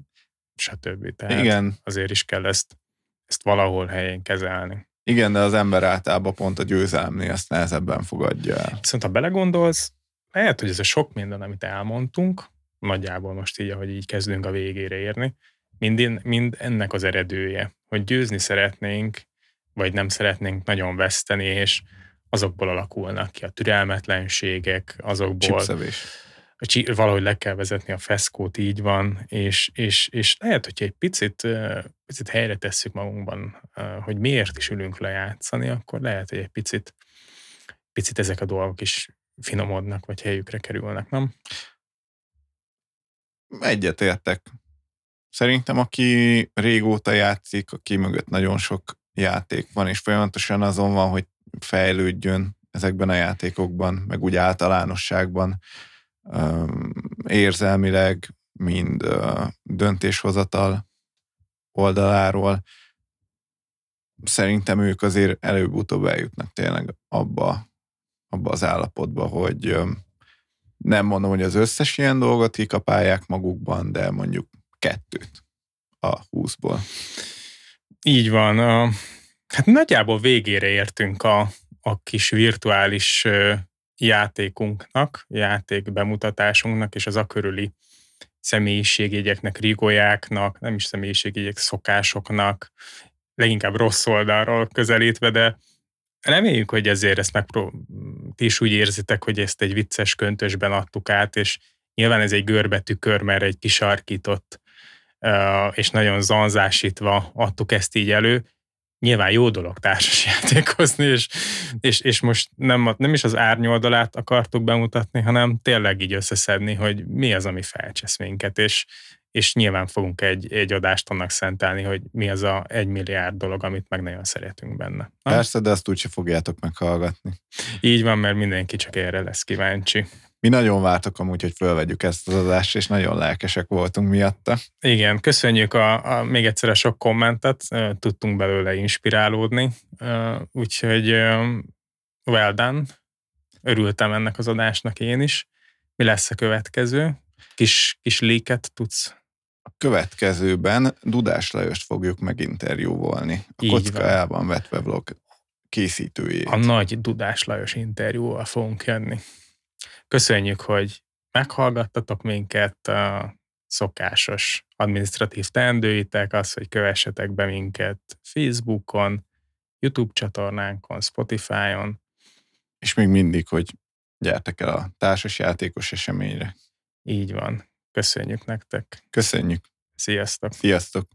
stb. Tehát Igen. azért is kell ezt, ezt valahol helyén kezelni. Igen, de az ember általában pont a győzelmnél ezt nehezebben fogadja el. Viszont ha belegondolsz, lehet, hogy ez a sok minden, amit elmondtunk, nagyjából most így, ahogy így kezdünk a végére érni, mind, mind ennek az eredője, hogy győzni szeretnénk, vagy nem szeretnénk nagyon veszteni, és azokból alakulnak ki a türelmetlenségek, azokból... Chipszevés valahogy le kell vezetni a feszkót, így van, és, és, és lehet, hogyha egy picit, picit helyre tesszük magunkban, hogy miért is ülünk lejátszani, akkor lehet, hogy egy picit, picit ezek a dolgok is finomodnak, vagy helyükre kerülnek, nem? Egyetértek. Szerintem, aki régóta játszik, aki mögött nagyon sok játék van, és folyamatosan azon van, hogy fejlődjön ezekben a játékokban, meg úgy általánosságban, érzelmileg, mind döntéshozatal oldaláról. Szerintem ők azért előbb-utóbb eljutnak tényleg abba, abba az állapotba, hogy nem mondom, hogy az összes ilyen dolgot kikapálják magukban, de mondjuk kettőt a húszból. Így van. Hát nagyjából végére értünk a, a kis virtuális játékunknak, játék bemutatásunknak és az a körüli személyiségjegyeknek, rigójáknak, nem is személyiségjegyek, szokásoknak, leginkább rossz oldalról közelítve, de reméljük, hogy ezért ezt megpró... ti is úgy érzitek, hogy ezt egy vicces köntösben adtuk át, és nyilván ez egy görbetű kör, mert egy kisarkított és nagyon zanzásítva adtuk ezt így elő, nyilván jó dolog társas játékozni, és, és, és most nem, nem is az árnyoldalát akartuk bemutatni, hanem tényleg így összeszedni, hogy mi az, ami felcsesz minket, és, és nyilván fogunk egy, egy adást annak szentelni, hogy mi az a egy milliárd dolog, amit meg nagyon szeretünk benne. Na? Persze, de azt úgyse fogjátok meghallgatni. Így van, mert mindenki csak erre lesz kíváncsi. Mi nagyon vártok amúgy, hogy fölvegyük ezt az adást, és nagyon lelkesek voltunk miatta. Igen, köszönjük a, a még egyszer a sok kommentet, tudtunk belőle inspirálódni, úgyhogy well done, örültem ennek az adásnak én is. Mi lesz a következő? Kis, kis léket tudsz a következőben Dudás Lajost fogjuk meginterjúvolni. A Így Kocka van. el van vetve vlog készítőjét. A nagy Dudás Lajos interjúval fogunk jönni. Köszönjük, hogy meghallgattatok minket, a szokásos administratív teendőitek, az, hogy kövessetek be minket Facebookon, YouTube csatornánkon, Spotify-on. És még mindig, hogy gyertek el a társasjátékos eseményre. Így van. Köszönjük nektek. Köszönjük. Sziasztok. Sziasztok.